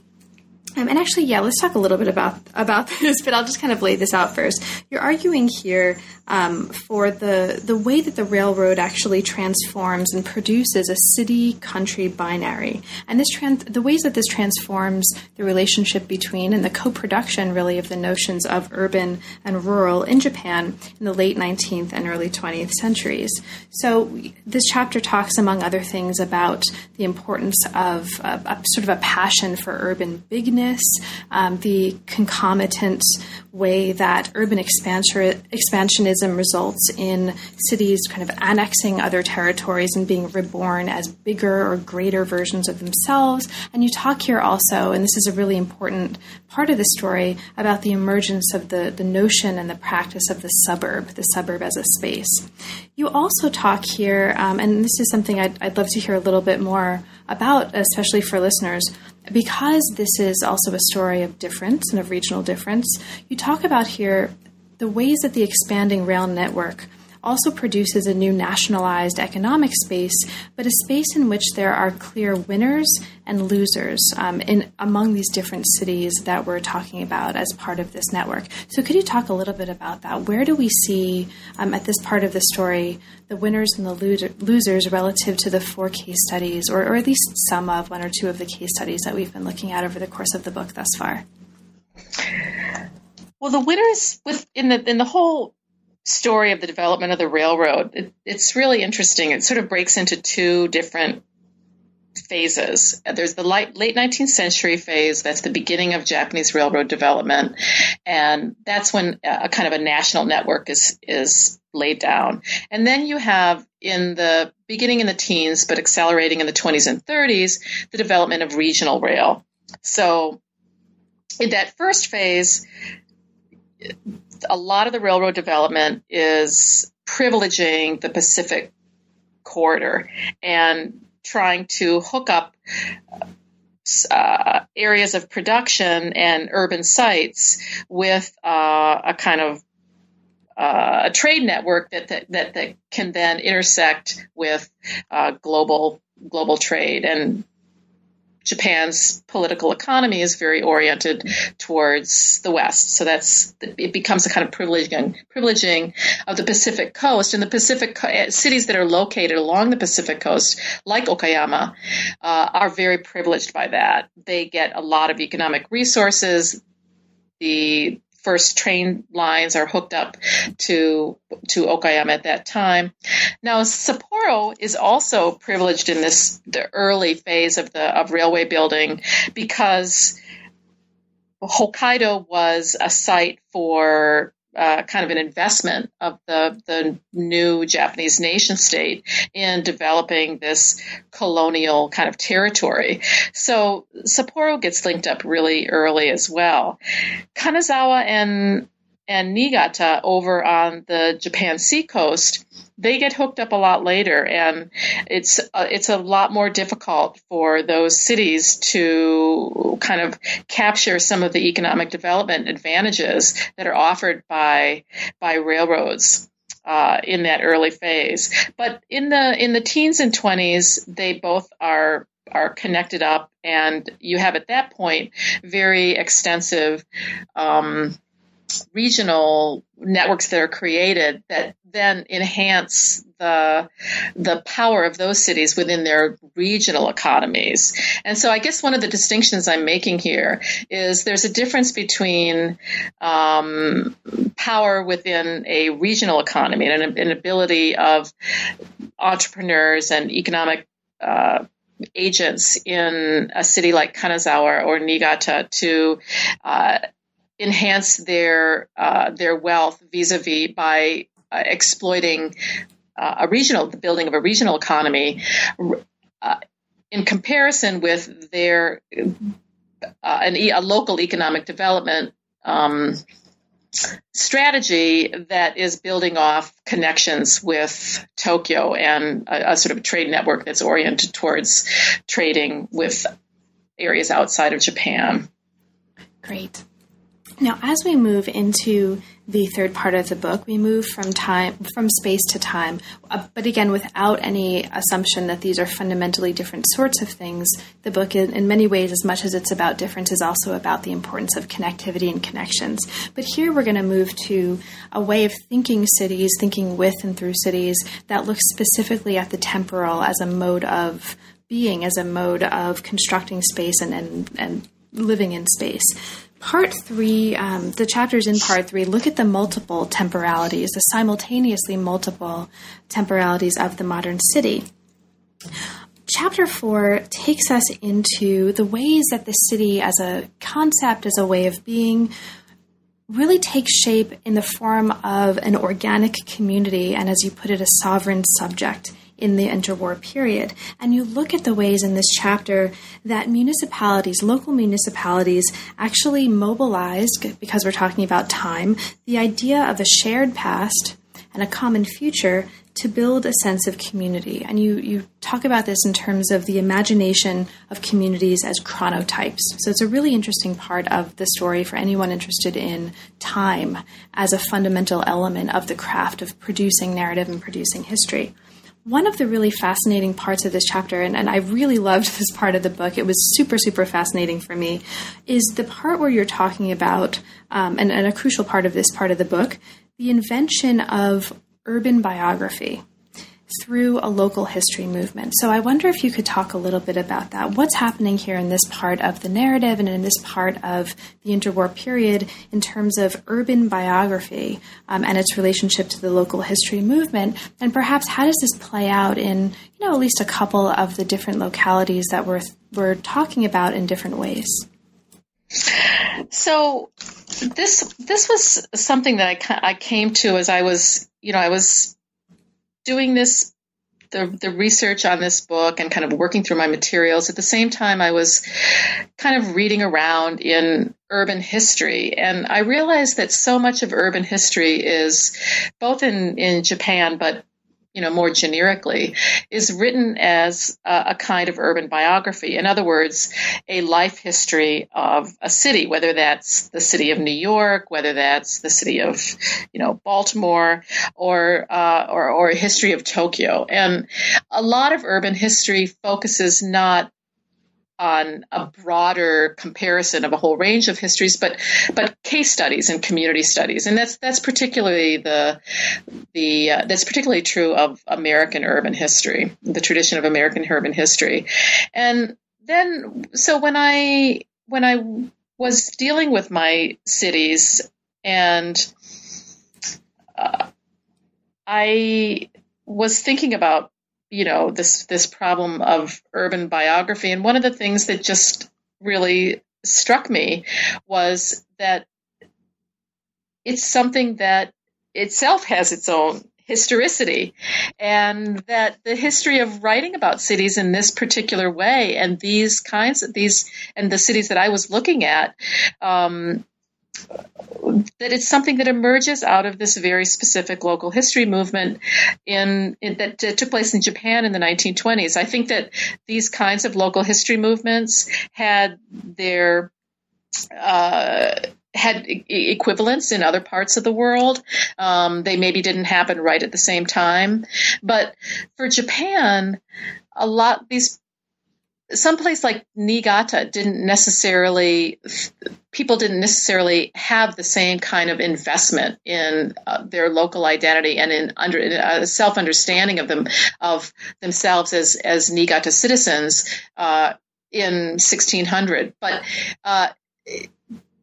um, and actually, yeah, let's talk a little bit about about this, but I'll just kind of lay this out first. You're arguing here um, for the the way that the railroad actually transforms and produces a city country binary, and this trans- the ways that this transforms the relationship between and the co-production really of the notions of urban and rural in Japan in the late 19th and early 20th centuries. So this chapter talks, among other things, about the importance of a, a sort of a passion for urban bigness um, the concomitant way that urban expansionism results in cities kind of annexing other territories and being reborn as bigger or greater versions of themselves. And you talk here also, and this is a really important part of the story, about the emergence of the, the notion and the practice of the suburb, the suburb as a space. You also talk here, um, and this is something I'd, I'd love to hear a little bit more about, especially for listeners, because this is also a story of difference and of regional difference, you talk about here the ways that the expanding rail network also produces a new nationalized economic space, but a space in which there are clear winners and losers um, in among these different cities that we're talking about as part of this network. So, could you talk a little bit about that? Where do we see um, at this part of the story the winners and the losers relative to the four case studies, or, or at least some of one or two of the case studies that we've been looking at over the course of the book thus far? Well, the winners with in the in the whole story of the development of the railroad, it, it's really interesting. It sort of breaks into two different phases. There's the late, late 19th century phase, that's the beginning of Japanese railroad development, and that's when a kind of a national network is is laid down. And then you have in the beginning in the teens, but accelerating in the 20s and 30s, the development of regional rail. So in that first phase, a lot of the railroad development is privileging the Pacific corridor and trying to hook up uh, areas of production and urban sites with uh, a kind of uh, a trade network that, that, that that can then intersect with uh, global global trade and Japan's political economy is very oriented towards the West. So that's it becomes a kind of privileging privileging of the Pacific coast and the Pacific eh, cities that are located along the Pacific coast, like Okayama, uh, are very privileged by that. They get a lot of economic resources. The first train lines are hooked up to to Okayama at that time. Now Sapporo is also privileged in this the early phase of the of railway building because Hokkaido was a site for uh, kind of an investment of the the new Japanese nation state in developing this colonial kind of territory. So Sapporo gets linked up really early as well. Kanazawa and and Niigata over on the Japan Sea coast they get hooked up a lot later, and it's uh, it's a lot more difficult for those cities to kind of capture some of the economic development advantages that are offered by by railroads. Uh, in that early phase, but in the in the teens and twenties, they both are are connected up, and you have at that point very extensive um, regional networks that are created that then enhance the the power of those cities within their regional economies. And so, I guess one of the distinctions I'm making here is there's a difference between um, power within a regional economy and an, ability of entrepreneurs and economic uh, agents in a city like Kanazawa or Niigata to uh, enhance their uh, their wealth vis-a-vis by uh, exploiting uh, a regional the building of a regional economy uh, in comparison with their uh, an, a local economic development um, strategy that is building off connections with Tokyo and a, a sort of trade network that's oriented towards trading with areas outside of Japan. Great. Now, as we move into the third part of the book, we move from time from space to time, uh, but again without any assumption that these are fundamentally different sorts of things. The book, in, in many ways, as much as it's about difference, is also about the importance of connectivity and connections. But here we're going to move to a way of thinking cities, thinking with and through cities that looks specifically at the temporal as a mode of being, as a mode of constructing space and, and, and living in space. Part three, um, the chapters in part three look at the multiple temporalities, the simultaneously multiple temporalities of the modern city. Chapter four takes us into the ways that the city, as a concept, as a way of being, really takes shape in the form of an organic community and, as you put it, a sovereign subject in the interwar period. And you look at the ways in this chapter that municipalities, local municipalities, actually mobilized, because we're talking about time, the idea of a shared past and a common future to build a sense of community. And you, you talk about this in terms of the imagination of communities as chronotopes. So it's a really interesting part of the story for anyone interested in time as a fundamental element of the craft of producing narrative and producing history one of the really fascinating parts of this chapter, and, and, I really loved this part of the book, it was super, super fascinating for me, is the part where you're talking about, um, and, and a crucial part of this part of the book, the invention of urban biography. Through a local history movement. So I wonder if you could talk a little bit about that. What's happening here in this part of the narrative and in this part of the interwar period in terms of urban biography um, and its relationship to the local history movement? And perhaps how does this play out in, you know, at least a couple of the different localities that we're, we're talking about in different ways? So this this was something that I, I came to as I was you know I was doing this the the research on this book and kind of working through my materials at the same time I was kind of reading around in urban history. And I realized that so much of urban history is both in in Japan but you know, more generically, is written as a, a, kind of urban biography. In other words, a life history of a city, whether that's the city of New York, whether that's the city of, you know, Baltimore, or uh, or, or a history of Tokyo. And a lot of urban history focuses not on a broader comparison of a whole range of histories, but but case studies and community studies, and that's that's particularly the the uh, that's particularly true of American urban history, the tradition of American urban history, and then so when I when I was dealing with my cities and uh, I was thinking about you know this this problem of urban biography. And one of the things that just really struck me was that it's something that itself has its own historicity and that the history of writing about cities in this particular way and these kinds of these and the cities that i was looking at um, that it's something that emerges out of this very specific local history movement in, in that uh, took place in Japan in the 1920s. I think that these kinds of local history movements had their uh, had equivalents in other parts of the world. Um, they maybe didn't happen right at the same time, but for Japan, a lot these someplace like Niigata didn't necessarily people didn't necessarily have the same kind of investment in uh, their local identity and in under a self understanding of them of themselves as as Niigata citizens uh, in 1600 but uh,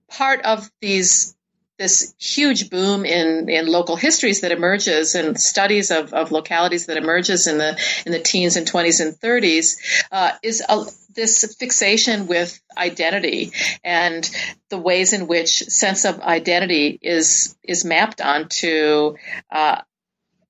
part of these this huge boom in, in local histories that emerges and studies of, of localities that emerges in the in the teens and 20s and 30s uh, is a, this fixation with identity and the ways in which sense of identity is is mapped onto uh,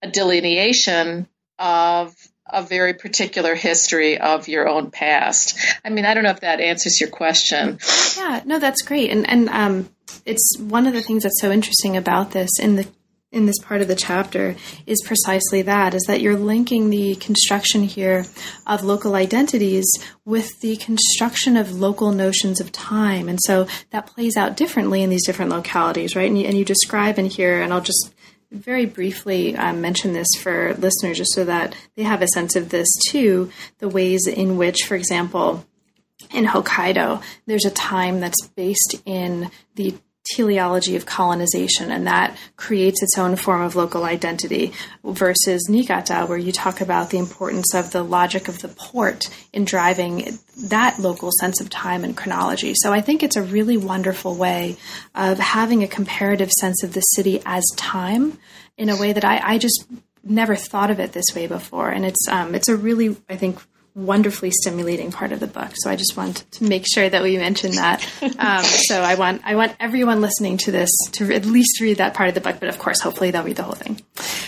a delineation of a very particular history of your own past. I mean, I don't know if that answers your question. Yeah, no, that's great. And and um, it's one of the things that's so interesting about this in the in this part of the chapter is precisely that is that you're linking the construction here of local identities with the construction of local notions of time. And so that plays out differently in these different localities right? And you, and you describe in here and i'll just very briefly um, mention this for listeners just so that they have a sense of this too the ways in which for example in Hokkaido, there's a time that's based in the teleology of colonization, and that creates its own form of local identity, versus Niigata, where you talk about the importance of the logic of the port in driving that local sense of time and chronology. So I think it's a really wonderful way of having a comparative sense of the city as time in a way that I, I just never thought of it this way before, and it's um, it's a really I think wonderfully stimulating part of the book. So I just want to make sure that we mention that. Um, so I want I want everyone listening to this to at least read that part of the book, but of course, hopefully they'll read the whole thing.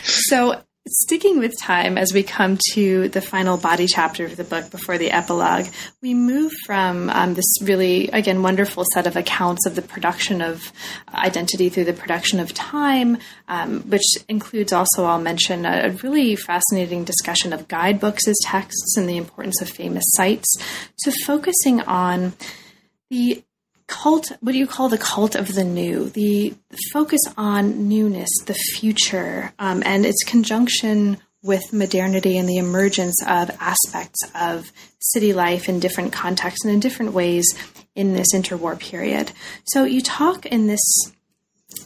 So Sticking with time as we come to the final body chapter of the book before the epilogue, we move from um, this really, again, wonderful set of accounts of the production of identity through the production of time, um, which includes also, I'll mention, a, a really fascinating discussion of guidebooks as texts and the importance of famous sites, to focusing on the cult what do you call the cult of the new? The focus on newness the future um, and its conjunction with modernity and the emergence of aspects of city life in different contexts and in different ways in this interwar period. So you talk in this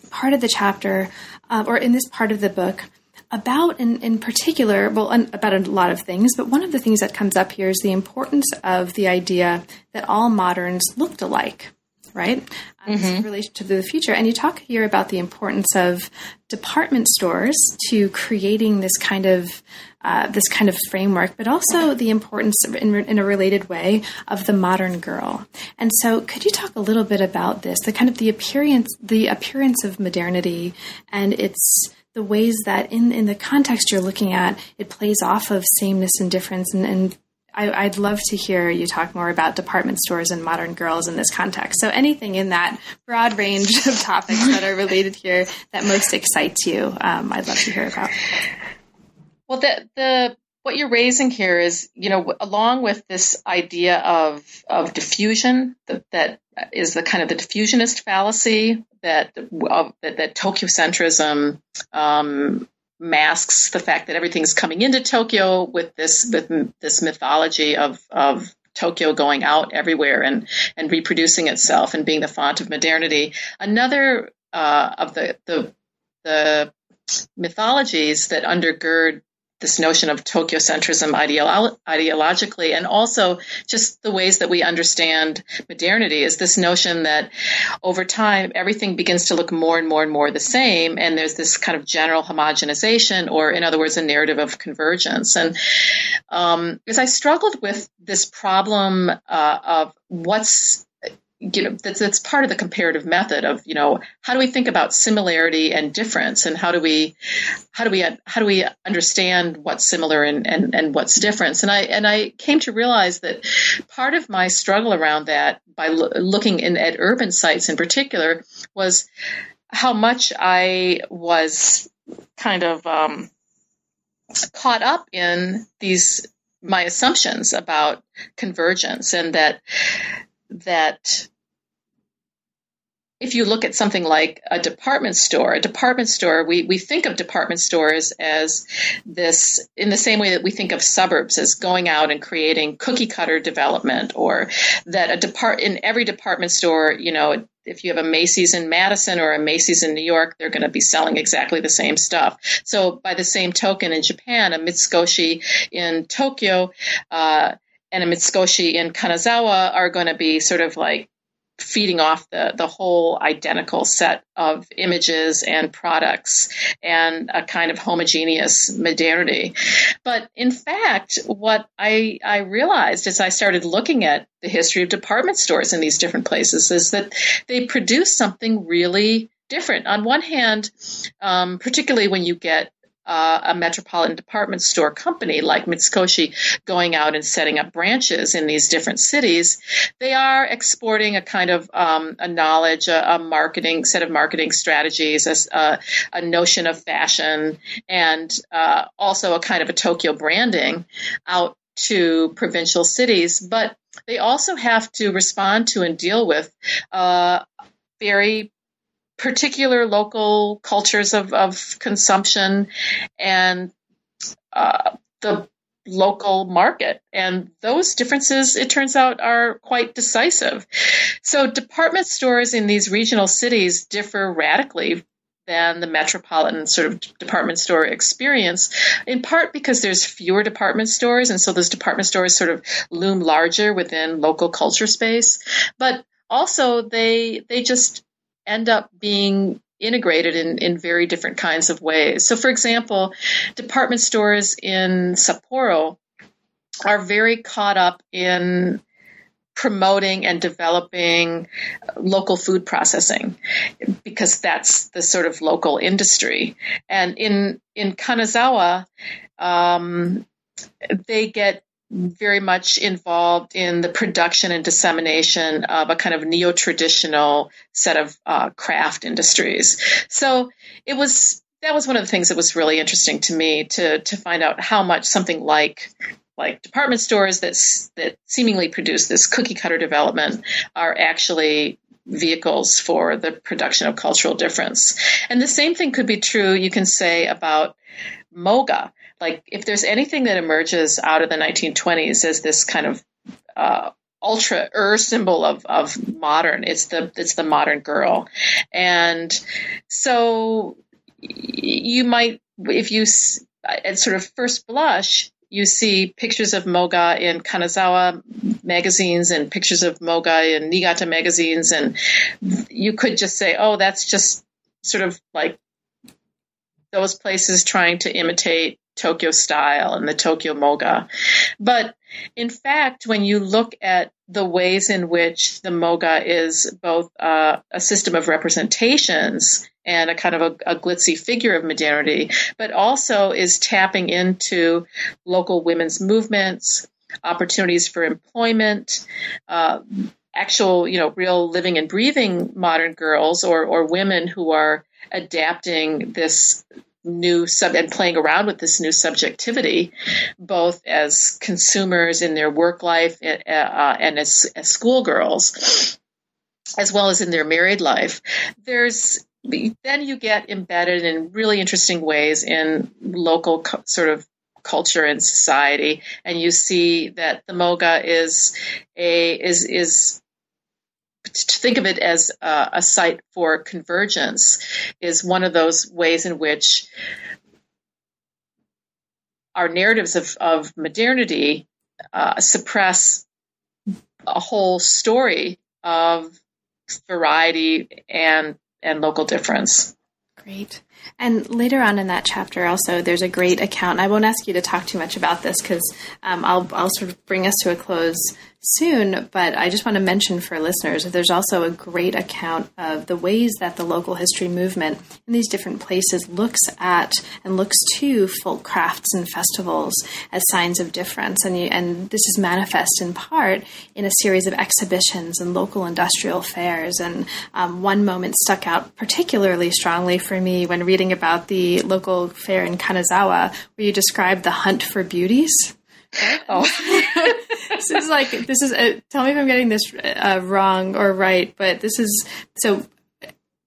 part of the chapter uh, or in this part of the book about, in, in particular, well, about a lot of things, but one of the things that comes up here is the importance of the idea that all moderns looked alike right? Um, mm-hmm. in relation to the future. And you talk here about the importance of department stores to creating this kind of uh, this kind of framework, but also the importance in, in, a related way of the modern girl. And so, could you talk a little bit about this, the kind of the appearance, the appearance of modernity, and its the ways that in in the context you're looking at, it plays off of sameness and difference, and, and I, would love to hear you talk more about department stores and modern girls in this context. So, anything in that broad range of topics that are related here that most excites you, um, I'd love to hear about. Well, the the what you're raising here is, you know, along with this idea of of diffusion, that, that is the kind of the diffusionist fallacy that of, that, that Tokyo um, masks the fact that everything's coming into Tokyo with this with this mythology of of Tokyo going out everywhere and and reproducing itself and being the font of modernity. Another uh, of the the the mythologies that undergird this notion of Tokyo centrism ideolo- ideologically, and also just the ways that we understand modernity is this notion that over time everything begins to look more and more and more the same, and there's this kind of general homogenization, or in other words, a narrative of convergence. And um, as I struggled with this problem uh, of what's you know that's, that's part of the comparative method of you know how do we think about similarity and difference? And how do we how do we how do we understand what's similar and and, and what's difference? And i and i came to realize that part of my struggle around that by lo- looking in at urban sites in particular was how much i was kind of um, caught up in these my assumptions about convergence and that that if you look at something like a department store, a department store, we, we think of department stores as this in the same way that we think of suburbs as going out and creating cookie cutter development, or that a depart in every department store, you know, if you have a Macy's in Madison or a Macy's in New York, they're going to be selling exactly the same stuff. So, by the same token, in Japan, a Mitsukoshi in Tokyo uh, and Mitsukoshi in Kanazawa are going to be sort of like feeding off the, the whole identical set of images and products and a kind of homogeneous modernity. But in fact, what I, I realized as I started looking at the history of department stores in these different places is that they produce something really different. On one hand, um, particularly when you get uh, a metropolitan department store company like Mitsukoshi going out and setting up branches in these different cities, they are exporting a kind of um, a knowledge, a, a, marketing set of marketing strategies, a, a notion of fashion, and uh, also a kind of a Tokyo branding out to provincial cities. But they also have to respond to and deal with uh, very particular local cultures of, of consumption and uh, the local market. And those differences, it turns out, are quite decisive. So department stores in these regional cities differ radically than the metropolitan sort of department store experience, in part because there's fewer department stores, and so those department stores sort of loom larger within local culture space. But also, they they just end up being integrated in, in very different kinds of ways. So, for example, department stores in Sapporo are very caught up in promoting and developing local food processing because that's the sort of local industry. And in in Kanazawa, um, they get very much involved in the production and dissemination of a kind of neo traditional set of uh, craft industries. So it was that was one of the things that was really interesting to me to to find out how much something like like department stores that that seemingly produce this cookie cutter development are actually vehicles for the production of cultural difference. And the same thing could be true you can say about moga like if there's anything that emerges out of the 1920s as this kind of uh, ultra ur symbol of, of modern, it's the it's the modern girl, and so you might if you at sort of first blush, you see pictures of Moga in Kanazawa magazines and pictures of Moga in Niigata magazines, and you could just say, "Oh, that's just sort of like those places trying to imitate Tokyo style and the Tokyo Moga." But in fact, when you look at the ways in which the Moga is both uh, a system of representations and a kind of a, a, glitzy figure of modernity, but also is tapping into local women's movements, opportunities for employment, uh, actual, you know, real living and breathing modern girls or, or women who are adapting this new sub and playing around with this new subjectivity, both as consumers in their work life uh, uh, and as, as schoolgirls, as well as in their married life. There's then you get embedded in really interesting ways in local co- sort of culture and society, and you see that the Moga is a is is to think of it as a, a, site for convergence is one of those ways in which our narratives of, of modernity uh, suppress a whole story of variety and and local difference. Great. And later on in that chapter, also, there's a great account. I won't ask you to talk too much about this because um, I'll, I'll sort of bring us to a close soon, but I just want to mention for listeners that there's also a great account of the ways that the local history movement in these different places looks at and looks to folk crafts and festivals as signs of difference. And, you, and this is manifest in part in a series of exhibitions and local industrial fairs. And um, one moment stuck out particularly strongly for me when reading about the local fair in Kanazawa, where you described the hunt for beauties. Oh, this is like this is. A, tell me if I'm getting this uh, wrong or right, but this is so.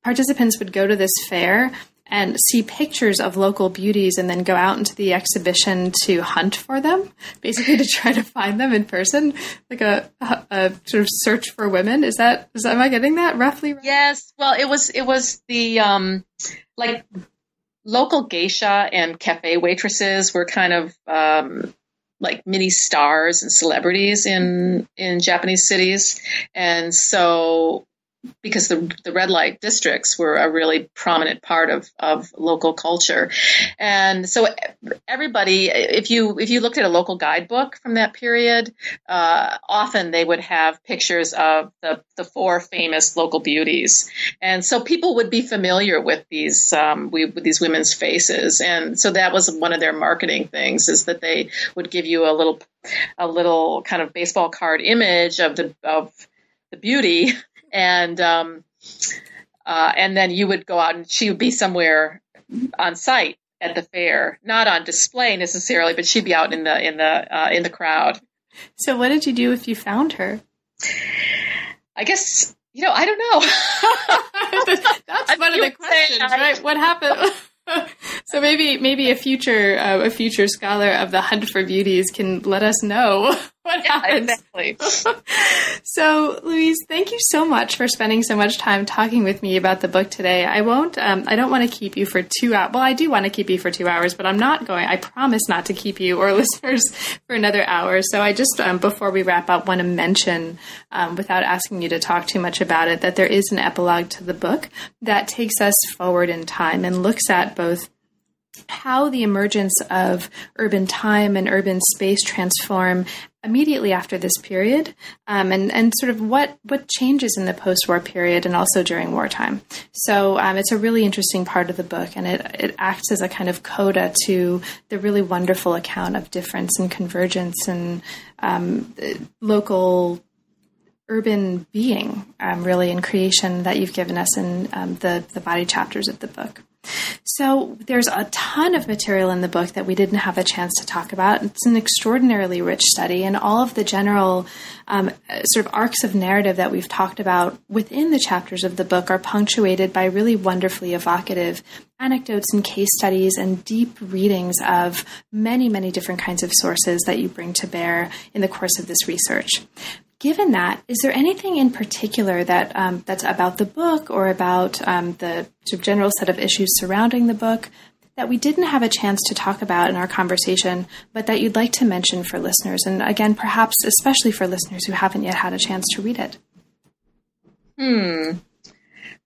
Participants would go to this fair and see pictures of local beauties, and then go out into the exhibition to hunt for them, basically to try to find them in person, like a, a, a sort of search for women. Is that is am I getting that roughly? Right? Yes. Well, it was it was the um like local geisha and cafe waitresses were kind of um, like mini stars and celebrities in in Japanese cities, and so because the the red light districts were a really prominent part of, of local culture, and so everybody, if you if you looked at a local guidebook from that period, uh, often they would have pictures of the the four famous local beauties, and so people would be familiar with these um, we, with these women's faces, and so that was one of their marketing things is that they would give you a little a little kind of baseball card image of the of the beauty and um, uh, and then you would go out and she would be somewhere on site at the fair, not on display necessarily, but she'd be out in the in the uh, in the crowd. So, what did you do if you found her? I guess you know I don't know. That's one of the questions, right? What happened? so maybe maybe a future uh, a future scholar of the hunt for beauties can let us know what yeah, happens. Exactly. so, Louise, thank you so much for spending so much time talking with me about the book today. I won't. Um, I don't want to keep you for two hours. Well, I do want to keep you for two hours, but I'm not going. I promise not to keep you or listeners for another hour. So, I just um, before we wrap up, want to mention, um, without asking you to talk too much about it, that there is an epilogue to the book that takes us forward in time and looks at both how the emergence of urban time and urban space transform immediately after this period, um, and and sort of what what changes in the post-war period and also during wartime. So um, it's a really interesting part of the book, and it it acts as a kind of coda to the really wonderful account of difference and convergence and um, local urban being, um, really, in creation that you've given us in um, the the body chapters of the book. So there's a ton of material in the book that we didn't have a chance to talk about. It's an extraordinarily rich study, and all of the general um, sort of arcs of narrative that we've talked about within the chapters of the book are punctuated by really wonderfully evocative anecdotes and case studies and deep readings of many, many different kinds of sources that you bring to bear in the course of this research given that, is there anything in particular that um, that's about the book or about um, the general set of issues surrounding the book that we didn't have a chance to talk about in our conversation, but that you'd like to mention for listeners? And again, perhaps especially for listeners who haven't yet had a chance to read it. Hmm.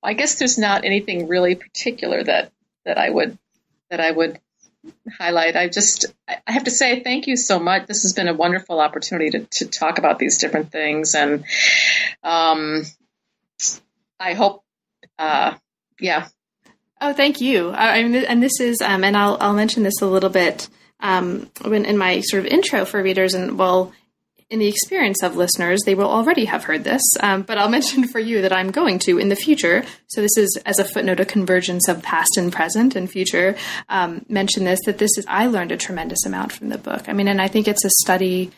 I guess there's not anything really particular that that I would that I would highlight. I just I have to say thank you so much. This has been a wonderful opportunity to, to talk about these different things, and um, I hope, uh, yeah. Oh, thank you. I, mean, and this is, um, and I'll I'll mention this a little bit um, when in my sort of intro for readers, and well, in the experience of listeners, they will already have heard this, um, but I'll mention for you that I'm going to in the future. So this is as a footnote, a convergence of past and present and future. Um, mention this that this is I learned a tremendous amount from the book. I mean, and I think it's a study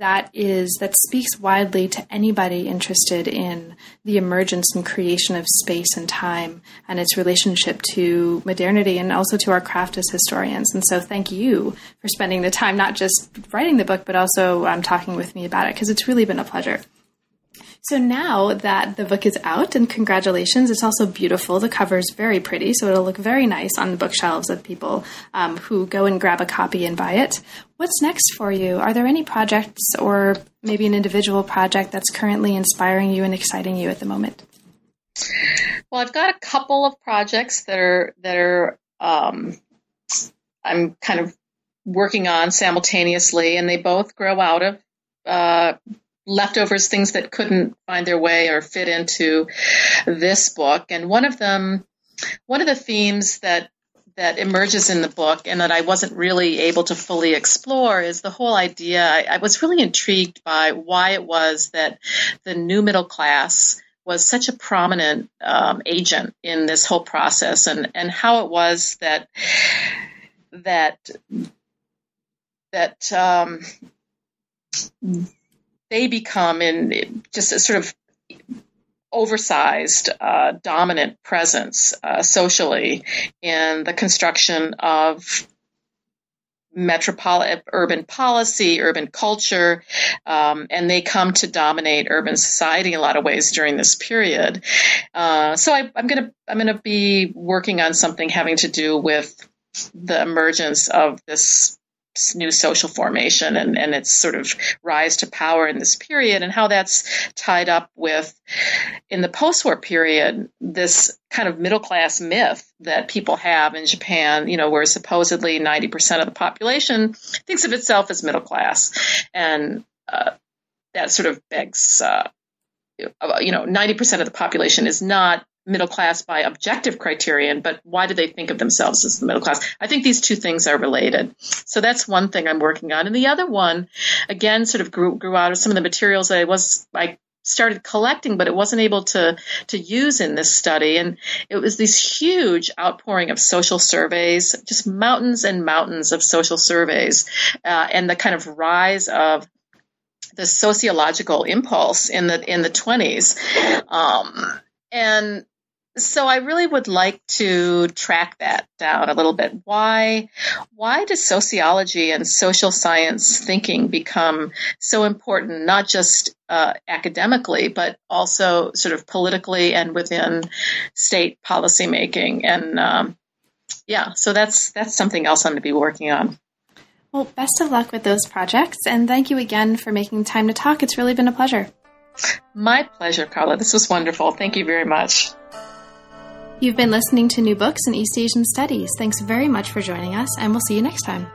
that is that speaks widely to anybody interested in the emergence and creation of space and time and its relationship to modernity and also to our craft as historians. And so, thank you for spending the time not just writing the book but also um, talking with me about it because it's really been a pleasure. So now that the book is out, and congratulations, it's also beautiful. The cover is very pretty, so it'll look very nice on the bookshelves of people um, who go and grab a copy and buy it. What's next for you? Are there any projects or maybe an individual project that's currently inspiring you and exciting you at the moment? Well, I've got a couple of projects that are that are um, I'm kind of working on simultaneously, and they both grow out of uh, leftovers, things that couldn't find their way or fit into this book. And one of them, one of the themes that that emerges in the book and that I wasn't really able to fully explore is the whole idea. I, I was really intrigued by why it was that the new middle class was such a prominent um, agent in this whole process and, and how it was that that that um, they become in just a sort of oversized, uh, dominant presence uh, socially in the construction of metropolitan urban policy, urban culture, um, and they come to dominate urban society in a lot of ways during this period. Uh, so I, I'm gonna I'm gonna be working on something having to do with the emergence of this new social formation and, and its sort of rise to power in this period and how that's tied up with in the post-war period this kind of middle class myth that people have in Japan you know where supposedly 90% of the population thinks of itself as middle class. And uh, that sort of begs uh, you know 90% of the population is not middle class by objective criterion, but why do they think of themselves as the middle class? I think these two things are related. So that's one thing I'm working on. And the other one, again, sort of grew, grew out of some of the materials that I was, I started collecting, but it wasn't able to, to use in this study. And it was this huge outpouring of social surveys, just mountains and mountains of social surveys, uh, and the kind of rise of the sociological impulse in the in the 20s um, and so I really would like to track that down a little bit. Why why does sociology and social science thinking become so important, not just uh, academically, but also sort of politically and within state policymaking? And um, yeah, so that's that's something else I'm going to be working on. Well, best of luck with those projects, and thank you again for making time to talk. It's really been a pleasure. My pleasure, Carla. This was wonderful. Thank you very much. You've been listening to New Books in East Asian Studies. Thanks very much for joining us, and we'll see you next time.